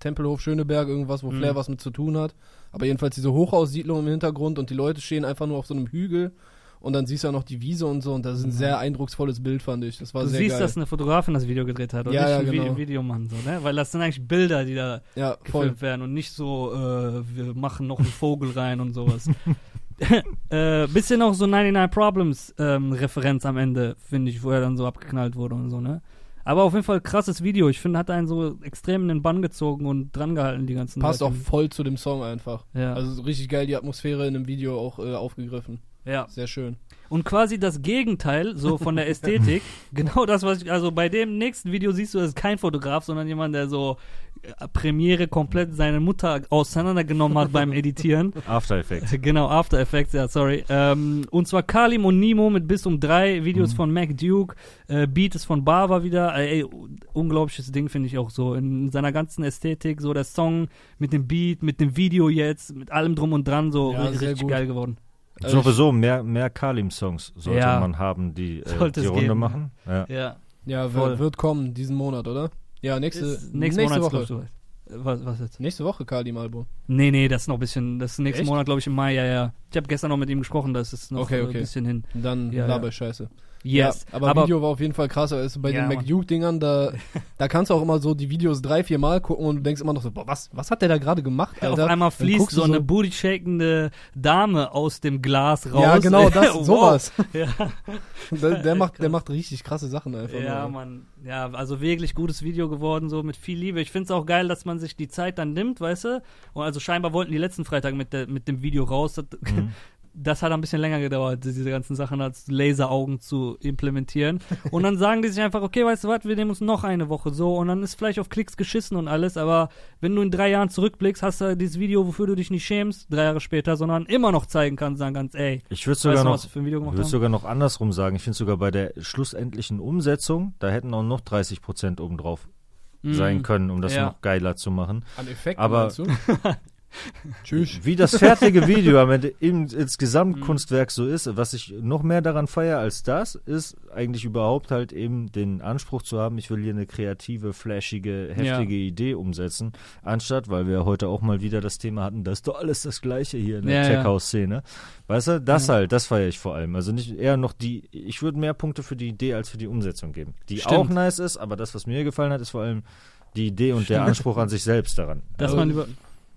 Tempelhof, Schöneberg, irgendwas, wo Mhm. Flair was mit zu tun hat. Aber jedenfalls diese Hochhaussiedlung im Hintergrund und die Leute stehen einfach nur auf so einem Hügel und dann siehst du ja noch die Wiese und so und das ist ein sehr eindrucksvolles Bild, fand ich. Das war Du sehr siehst, geil. dass eine Fotografin das Video gedreht hat und Ja, nicht ja, ein genau. Videomann, so, ne? Weil das sind eigentlich Bilder, die da ja, voll. gefilmt werden und nicht so, äh, wir machen noch einen Vogel rein und sowas. [LAUGHS] äh, bisschen auch so 99 Problems ähm, Referenz am Ende, finde ich, wo er dann so abgeknallt wurde und so, ne? Aber auf jeden Fall krasses Video. Ich finde, hat einen so extrem in den Bann gezogen und drangehalten die ganzen Passt auch Leute. voll zu dem Song einfach. Ja. Also so richtig geil die Atmosphäre in dem Video auch äh, aufgegriffen. Ja. Sehr schön. Und quasi das Gegenteil, so von der [LAUGHS] Ästhetik. genau das, was ich, also bei dem nächsten Video siehst du, das ist kein Fotograf, sondern jemand, der so äh, Premiere komplett seine Mutter auseinandergenommen hat beim Editieren. [LAUGHS] After Effects. [LAUGHS] Genau, After Effects, ja, sorry. Ähm, und zwar Kalim und Nemo mit bis um drei Videos Mhm. von Mac Duke. Äh, Beat ist von Bava wieder. Äh, ey, unglaubliches Ding, finde ich auch so. In seiner ganzen Ästhetik, so der Song mit dem Beat, mit dem Video jetzt, mit allem drum und dran, so Ja, richtig, sehr richtig gut. geil geworden. Also Sowieso mehr, mehr Kalim-Songs sollte Ja. man haben, die äh, die Runde geben. machen. Ja. Ja. Ja, wird, wird kommen diesen Monat, oder? Ja, nächste, Ist nächsten nächste Monat, Woche. Äh, Was, was jetzt? Nächste Woche Kalim-Album. Nee, nee, das ist noch ein bisschen, das ist nächsten Echt? Monat, glaube ich, im Mai, ja, ja. Ich habe gestern noch mit ihm gesprochen, das ist noch Okay, äh, okay. ein bisschen hin. Dann Ja, laber ja. Scheiße. Yes. Ja, aber, Video war auf jeden Fall krass. Also bei Ja, den. McDuke-Dingern, da, [LAUGHS] da kannst du auch immer so die Videos drei, vier Mal gucken und du denkst immer noch so, boah, was, was hat der da gerade gemacht, Auf Alter? einmal Dann fließt so du eine booty-shakende Dame aus dem Glas raus. Ja, genau, [LAUGHS] das, sowas. [LAUGHS] Ja, der, der, macht, der macht richtig krasse Sachen einfach. ja, nur. Mann. Ja, also wirklich gutes Video geworden, so mit viel Liebe. Ich finde es auch geil, dass man sich die Zeit dann nimmt, weißt du? Und also scheinbar wollten die letzten Freitag mit, der, mit dem Video raus. Das, Mhm. Das hat ein bisschen länger gedauert, diese ganzen Sachen als Laseraugen zu implementieren. Und dann sagen die sich einfach, okay, weißt du was, wir nehmen uns noch eine Woche so und dann ist vielleicht auf Klicks geschissen und alles, aber wenn du in drei Jahren zurückblickst, hast du dieses Video, wofür du dich nicht schämst, drei Jahre später, sondern immer noch zeigen kannst, sagen kannst, ey, Ich würde sogar noch haben? sogar noch andersrum sagen. Ich finde sogar bei der schlussendlichen Umsetzung, da hätten auch noch 30 Prozent obendrauf Mhm. sein können, um das Ja. noch geiler zu machen. An Effekten Aber-? [LAUGHS] Tschüss. Wie das fertige Video am Ende [LAUGHS] im, ins Gesamtkunstwerk so ist, was ich noch mehr daran feiere als das, ist eigentlich überhaupt halt eben den Anspruch zu haben, ich will hier eine kreative, flashige, heftige Idee umsetzen, anstatt, weil wir heute auch mal wieder das Thema hatten, das ist doch alles das Gleiche hier in der Ja, ja. Tech-House-Szene. Weißt du, das Ja. halt, das feiere ich vor allem. Also nicht eher noch die, ich würde mehr Punkte für die Idee als für die Umsetzung geben. Die Stimmt. auch nice ist, aber das, was mir gefallen hat, ist vor allem die Idee und der Stimmt. Anspruch an sich selbst daran. Dass Also, man über.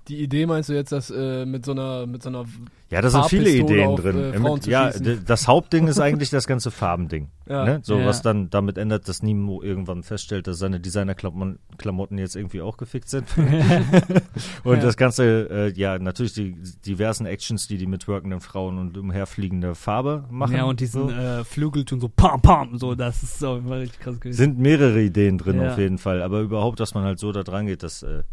Die Idee meinst du jetzt, dass äh, mit so einer, mit so einer Ja, da sind viele Ideen auf, drin. äh, Im- Frauen zu ja, das Hauptding ist eigentlich das ganze Farbending. [LAUGHS] Ja. Ne? So, Ja. was dann damit ändert, dass Nemo irgendwann feststellt, dass seine Designer-Klamotten jetzt irgendwie auch gefickt sind. [LAUGHS] und Ja. das Ganze, äh, ja, natürlich die diversen Actions, die die mit workenden Frauen und umherfliegende Farbe machen. ja, und diesen so. äh, Flügelton so pam, pam, so, das ist so richtig krass gewesen. sind mehrere Ideen drin Ja. auf jeden Fall. Aber überhaupt, dass man halt so da dran geht, das äh,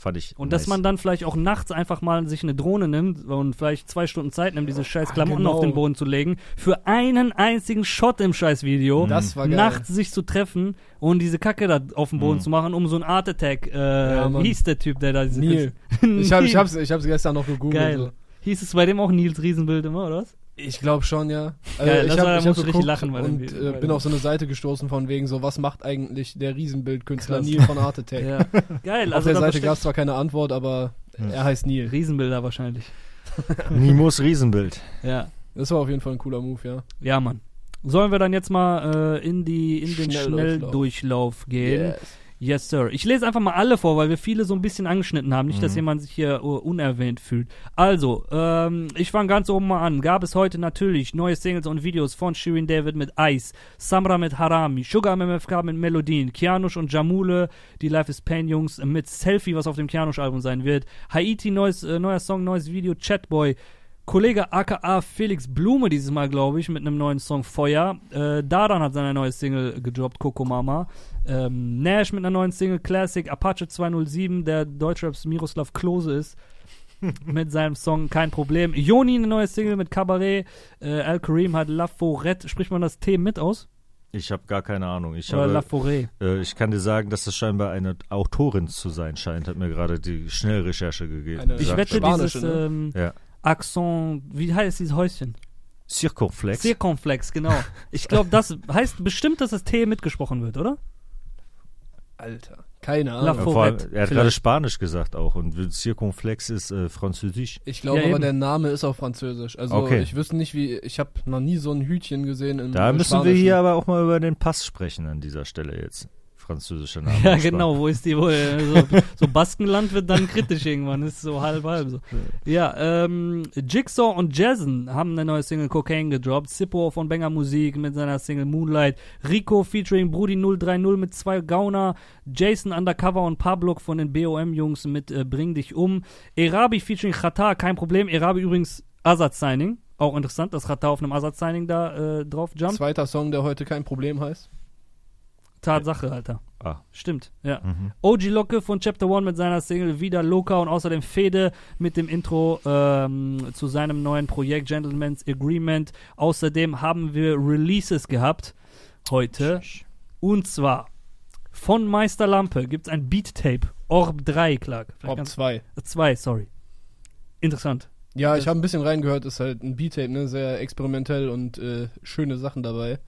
fand ich Und nice. dass man dann vielleicht auch nachts einfach mal sich eine Drohne nimmt und vielleicht zwei Stunden Zeit nimmt, diese scheiß Klamotten genau. auf den Boden zu legen, für einen einzigen Shot im scheiß Video, Das war geil. nachts sich zu treffen und diese Kacke da auf dem Boden Mhm. zu machen, um so ein Art Attack, äh, Ja, hieß der Typ, der da diese Neil. [LAUGHS] Ich, hab, ich, hab's, ich hab's gestern noch gegoogelt. Geil. Hieß es bei dem auch Nils Riesenbild immer, oder was? Ich glaube schon, ja. Geil, Äh, das ich da hab, richtig geguckt lachen und äh, bin auf so eine Seite gestoßen von wegen so, was macht eigentlich der Riesenbildkünstler Krass. Neil von Art Attack? Ja. [LAUGHS] Geil, Auf also der Seite gab es zwar keine Antwort, aber Hm. er heißt Neil. Riesenbilder wahrscheinlich. [LAUGHS] Nimos Riesenbild. Ja. Das war auf jeden Fall ein cooler Move, ja. Ja, Mann. Sollen wir dann jetzt mal äh, in, die, in den Schnelldurchlauf. Schnelldurchlauf gehen? Yes. Yes, Sir. Ich lese einfach mal alle vor, weil wir viele so ein bisschen angeschnitten haben. Nicht, dass Mhm. jemand sich hier uh, unerwähnt fühlt. Also, ähm, ich fange ganz oben mal an. Gab es heute natürlich neue Singles und Videos von Shirin David mit Ice, Samra mit Harami, Sugar MMFK mit Melodien, Kianush und Jamule, die Life is Pain Jungs mit Selfie, was auf dem Kianush-Album sein wird. Haiti, neues, äh, neuer Song, neues Video, Chatboy. Kollege aka Felix Blume dieses Mal, glaube ich, mit einem neuen Song Feuer. Äh, Dadan hat seine neue Single gedroppt, Coco Mama. Ähm, Nash mit einer neuen Single, Classic, Apache 207, der Deutschraps Miroslav Klose ist. [LAUGHS] mit seinem Song Kein Problem. Joni eine neue Single mit Cabaret. Äh, Al Kareem hat La Forêt. Spricht man das T mit aus? Ich habe gar keine Ahnung. Ich, Oder La habe, Forêt? äh, ich kann dir sagen, dass das scheinbar eine Autorin zu sein scheint, hat mir gerade die Schnellrecherche gegeben. Eine- Ich wette, Spanische, dieses ne? ähm, Ja. Accent, wie heißt dieses Häuschen? Circumflex. Circumflex, genau. [LAUGHS] Ich glaube, das heißt bestimmt, dass das T mitgesprochen wird, oder? Alter. Keine Ahnung. Allem, er hat gerade. Spanisch gesagt auch und Circumflex ist äh, Französisch. Ich glaube Ja, aber, eben. der Name ist auf Französisch. Also Okay. ich wüsste nicht, wie. Ich habe noch nie so ein Hütchen gesehen. Im Da müssen wir hier aber auch mal über den Pass sprechen an dieser Stelle jetzt. Französischer Name. Ja, genau, wo ist die, wo, äh, so, so Baskenland wird dann kritisch irgendwann, ist so halb halb so. Ja, ähm, Jigsaw und Jason haben eine neue Single Cocaine gedroppt, Sippo von Banger Musik mit seiner Single Moonlight, Rico featuring Brudi 030 mit zwei Gauner, Jason Undercover und Pablo von den BOM-Jungs mit äh, Bring dich um, Erabi featuring Chata, kein Problem, Erabi übrigens Azad-Signing, auch interessant, dass Chata auf einem Azad-Signing da äh, drauf jumpt. Zweiter Song, der heute kein Problem heißt. Tatsache, Alter. Ah. Stimmt, ja. Mhm. OG Locke von Chapter One mit seiner Single Wieder Loca und außerdem Fede mit dem Intro ähm, zu seinem neuen Projekt Gentleman's Agreement. Außerdem haben wir Releases gehabt heute. Und zwar von Meister Lampe gibt es ein Beat-Tape. Orb 3, Clark. Vielleicht Ob kannst- 2. äh, zwei, sorry. Interessant. Ja, ich habe ein bisschen reingehört, ist halt ein Beat-Tape, ne? Sehr experimentell und äh, schöne Sachen dabei.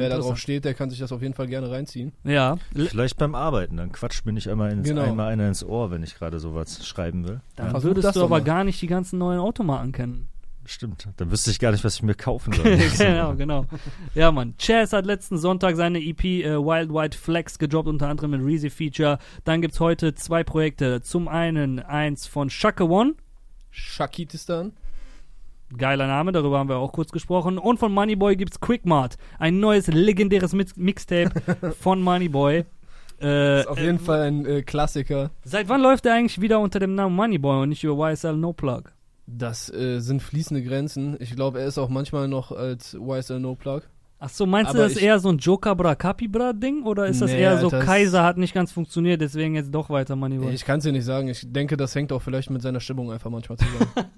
Wer da drauf steht, der kann sich das auf jeden Fall gerne reinziehen. Ja, Vielleicht beim Arbeiten, dann quatscht mir nicht einmal, ins, Genau. einmal einer ins Ohr, wenn ich gerade sowas schreiben will. dann versuch würdest das du aber mal. gar nicht die ganzen neuen Automarken kennen. Stimmt. Dann wüsste ich gar nicht, was ich mir kaufen soll. [LAUGHS] genau, genau. Ja, Mann. Chaz hat letzten Sonntag seine EP äh, Wild White Flex gedroppt, unter anderem mit Reezy Feature. Dann gibt's heute zwei Projekte. Zum einen eins von Shaka One. Shakitistan. Geiler Name, darüber haben wir auch kurz gesprochen. Und von Moneyboy gibt's Quickmart. Ein neues legendäres Mix Mixtape [LAUGHS] von Moneyboy. Äh, Ist auf jeden äh, Fall ein äh, Klassiker. Seit wann läuft er eigentlich wieder unter dem Namen Moneyboy und nicht über YSL No Plug? Das äh, sind fließende Grenzen. Ich glaube, er ist auch manchmal noch als YSL No Plug. Ach so, meinst du, Aber das ist eher so ein Joker Bra Capi Bra Ding oder ist das Nee, eher so es- Kaiser hat nicht ganz funktioniert, deswegen jetzt doch weiter Moneyboy? Ich kann es dir nicht sagen. Ich denke, das hängt auch vielleicht mit seiner Stimmung einfach manchmal zusammen. [LAUGHS]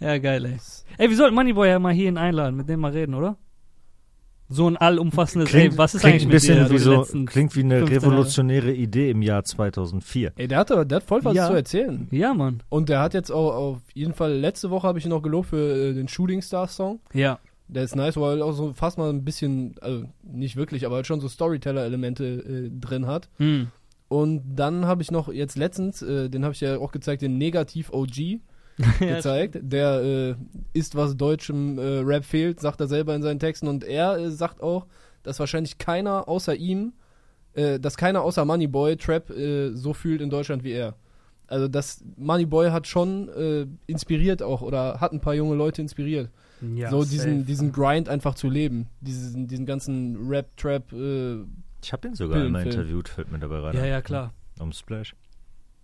Ja, geil, ey. Ey, wir sollten Moneyboy ja mal hierhin einladen, mit dem mal reden, oder? So ein allumfassendes, Klingt, ey, was ist klingt eigentlich ein mit bisschen dir wie die so, letzten klingt wie eine 15 Jahre? revolutionäre Idee im Jahr 2004. Ey, der hat, aber- der hat voll was Ja. zu erzählen. Ja, Mann. Und der hat jetzt auch auf jeden Fall, letzte Woche habe ich ihn noch gelobt für äh, den Shooting Stars Song. Ja. Der ist nice, weil er auch so fast mal ein bisschen, also nicht wirklich, aber halt schon so Storyteller-Elemente äh, drin hat. Hm. Und dann habe ich noch jetzt letztens, äh, den habe ich ja auch gezeigt, den Negativ OG [LAUGHS] [LAUGHS] gezeigt. Der äh, ist, was deutschem äh, Rap fehlt, sagt er selber in seinen Texten. Und er äh, sagt auch, dass wahrscheinlich keiner außer ihm, äh, dass keiner außer Moneyboy Trap äh, so fühlt in Deutschland wie er. Also das Moneyboy hat schon äh, inspiriert auch oder hat ein paar junge Leute inspiriert. ja so safe. diesen, diesen Grind einfach zu leben. Diesen, diesen ganzen Rap, Trap, äh, Ich habe den sogar Film, einmal interviewt, fällt mir dabei rein. Ja, ja, klar. Um Splash.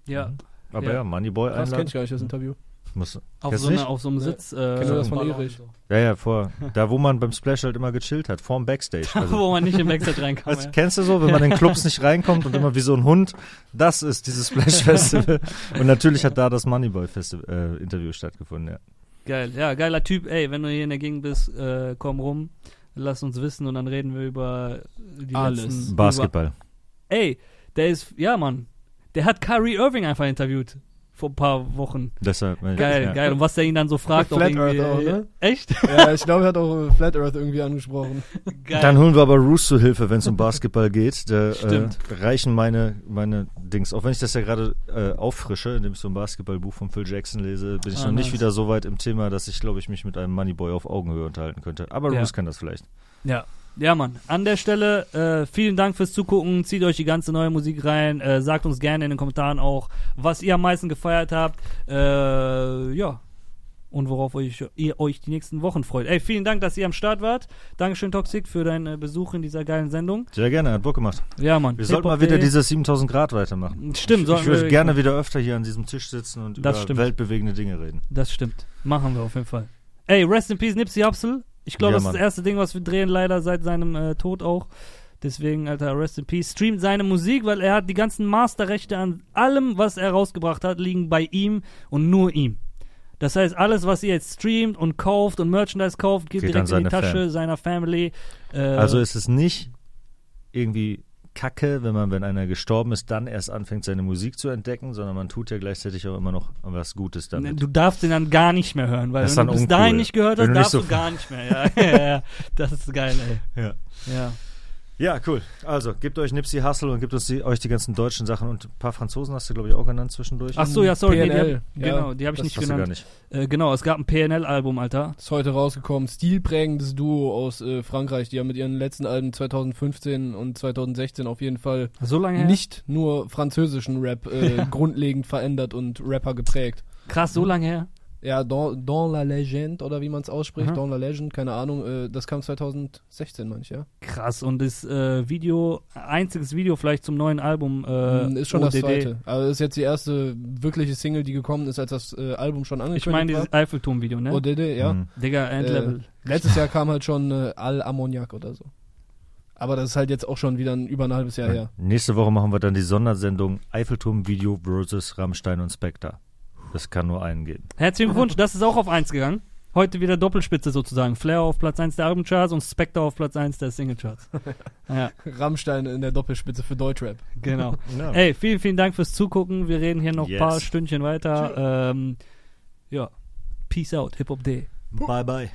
Ja. Mhm. Aber Ja. ja, Moneyboy das kenne ich einladen. gar nicht, das Interview. Muss, Auf so, nicht? auf so einem Nee. Sitz. Äh, das von Erich. und ja, ja, vor. Da, wo man beim Splash halt immer gechillt hat, vorm Backstage. [LAUGHS] So. Also, Wo man nicht im Backstage reinkommt. weißt, ja. Kennst du so, wenn man in Clubs nicht reinkommt und immer wie so ein Hund? Das ist dieses Splash [LAUGHS] Festival. und natürlich hat da das Moneyboy Festival äh, Interview stattgefunden, ja. Geil, ja, geiler Typ. Ey, wenn du hier in der Gegend bist, äh, komm rum, lass uns wissen und dann reden wir über die Alles. letzten... Basketball. Über, ey, der ist, ja, Mann, der hat Kyrie Irving einfach interviewt vor ein paar Wochen. Deshalb, äh, Geil, ja. geil. Und was der ihn dann so fragt, Flat Earth auch, ne? Echt? ja, ich glaube, er hat auch äh, Flat Earth irgendwie angesprochen. [LAUGHS] Geil. Dann holen wir aber Roos zu Hilfe, wenn es um Basketball geht. Da äh, Stimmt. reichen meine, meine Dings. Auch wenn ich das ja gerade äh, auffrische, indem ich so ein Basketballbuch von Phil Jackson lese, bin ich Ah, noch nicht nice. wieder so weit im Thema, dass ich, glaube ich, mich mit einem Moneyboy auf Augenhöhe unterhalten könnte. Aber Ja. Roos kann das vielleicht. Ja. Ja, Mann. An der Stelle, äh, vielen Dank fürs Zugucken. Zieht euch die ganze neue Musik rein. Äh, sagt uns gerne in den Kommentaren auch, was ihr am meisten gefeiert habt. Äh, ja. Und worauf euch, ihr euch die nächsten Wochen freut. Ey, vielen Dank, dass ihr am Start wart. Dankeschön, Toxic, für deinen äh, Besuch in dieser geilen Sendung. Sehr gerne, hat Bock gemacht. Ja, Mann. Wir sollten mal wieder diese 7000 Grad weitermachen. Stimmt, Ich, ich würde gerne wieder öfter hier an diesem Tisch sitzen und Das über stimmt. weltbewegende Dinge reden. Das stimmt. Machen wir auf jeden Fall. Ey, Rest in Peace, Nipsey Hussle. Ich glaube, Ja, das ist das erste Ding, was wir drehen, leider seit seinem äh, Tod auch. Deswegen, Alter, Rest in Peace. Streamt seine Musik, weil er hat die ganzen Masterrechte an allem, was er rausgebracht hat, liegen bei ihm und nur ihm. Das heißt, alles, was ihr jetzt streamt und kauft und Merchandise kauft, geht, Geht direkt in die Tasche Fam. seiner Family. Äh, Also ist es nicht irgendwie kacke, wenn man, wenn einer gestorben ist, dann erst anfängt, seine Musik zu entdecken, sondern man tut ja gleichzeitig auch immer noch was Gutes damit. Du darfst den dann gar nicht mehr hören, weil Das wenn du bis uncool. dahin nicht gehört hast, darfst so- du gar nicht mehr. [LAUGHS] Ja, ja, ja. Das ist geil, ey. Ja. Ja. Ja, cool. Also, gebt euch Nipsey Hussle und gebt uns die, euch die ganzen deutschen Sachen und ein paar Franzosen hast du, glaube ich, auch genannt zwischendurch. Ach so, ja, sorry. nee, die PNL, hab, ja, genau, die habe ich das nicht hast du gar genannt. nicht. Äh, genau, es gab ein PNL-Album, Alter. Ist heute rausgekommen. Stilprägendes Duo aus äh, Frankreich, die haben mit ihren letzten Alben 2015 und 2016 auf jeden Fall So lange her? nicht nur französischen Rap äh, [LAUGHS] grundlegend verändert und Rapper geprägt. Krass, so lange her. Ja, Dans, dans la Legende oder wie man es ausspricht, Aha. Dans la Legende, keine Ahnung, äh, das kam 2016, meine ich, ja. Krass. Und das äh, Video, einziges Video vielleicht zum neuen Album. Äh, Mm, ist schon ODD. das zweite. Also das ist jetzt die erste wirkliche Single, die gekommen ist, als das äh, Album schon Ich angekündigt meine dieses war. Eiffelturm-Video, ne? ODD, ja. Mhm. Digga, Endlevel. Äh, letztes [LAUGHS] Jahr kam halt schon äh, Al Ammoniak oder so. Aber das ist halt jetzt auch schon wieder ein, über ein halbes Jahr her. Nächste Woche machen wir dann die Sondersendung Eiffelturm-Video versus Rammstein und Spectre. Das kann nur einen geben. Herzlichen Glückwunsch, das ist auch auf 1 gegangen. Heute wieder Doppelspitze sozusagen. Flair auf Platz 1 der Albumcharts und Spectre auf Platz 1 der Singlecharts. [LAUGHS] ja, Rammstein in der Doppelspitze für Deutschrap. genau. [LAUGHS] Ja. Ey, vielen, vielen Dank fürs Zugucken. Wir reden hier noch ein Yes. paar Stündchen weiter. Ähm, ja, Peace out, Hip Hop Day. Bye, bye.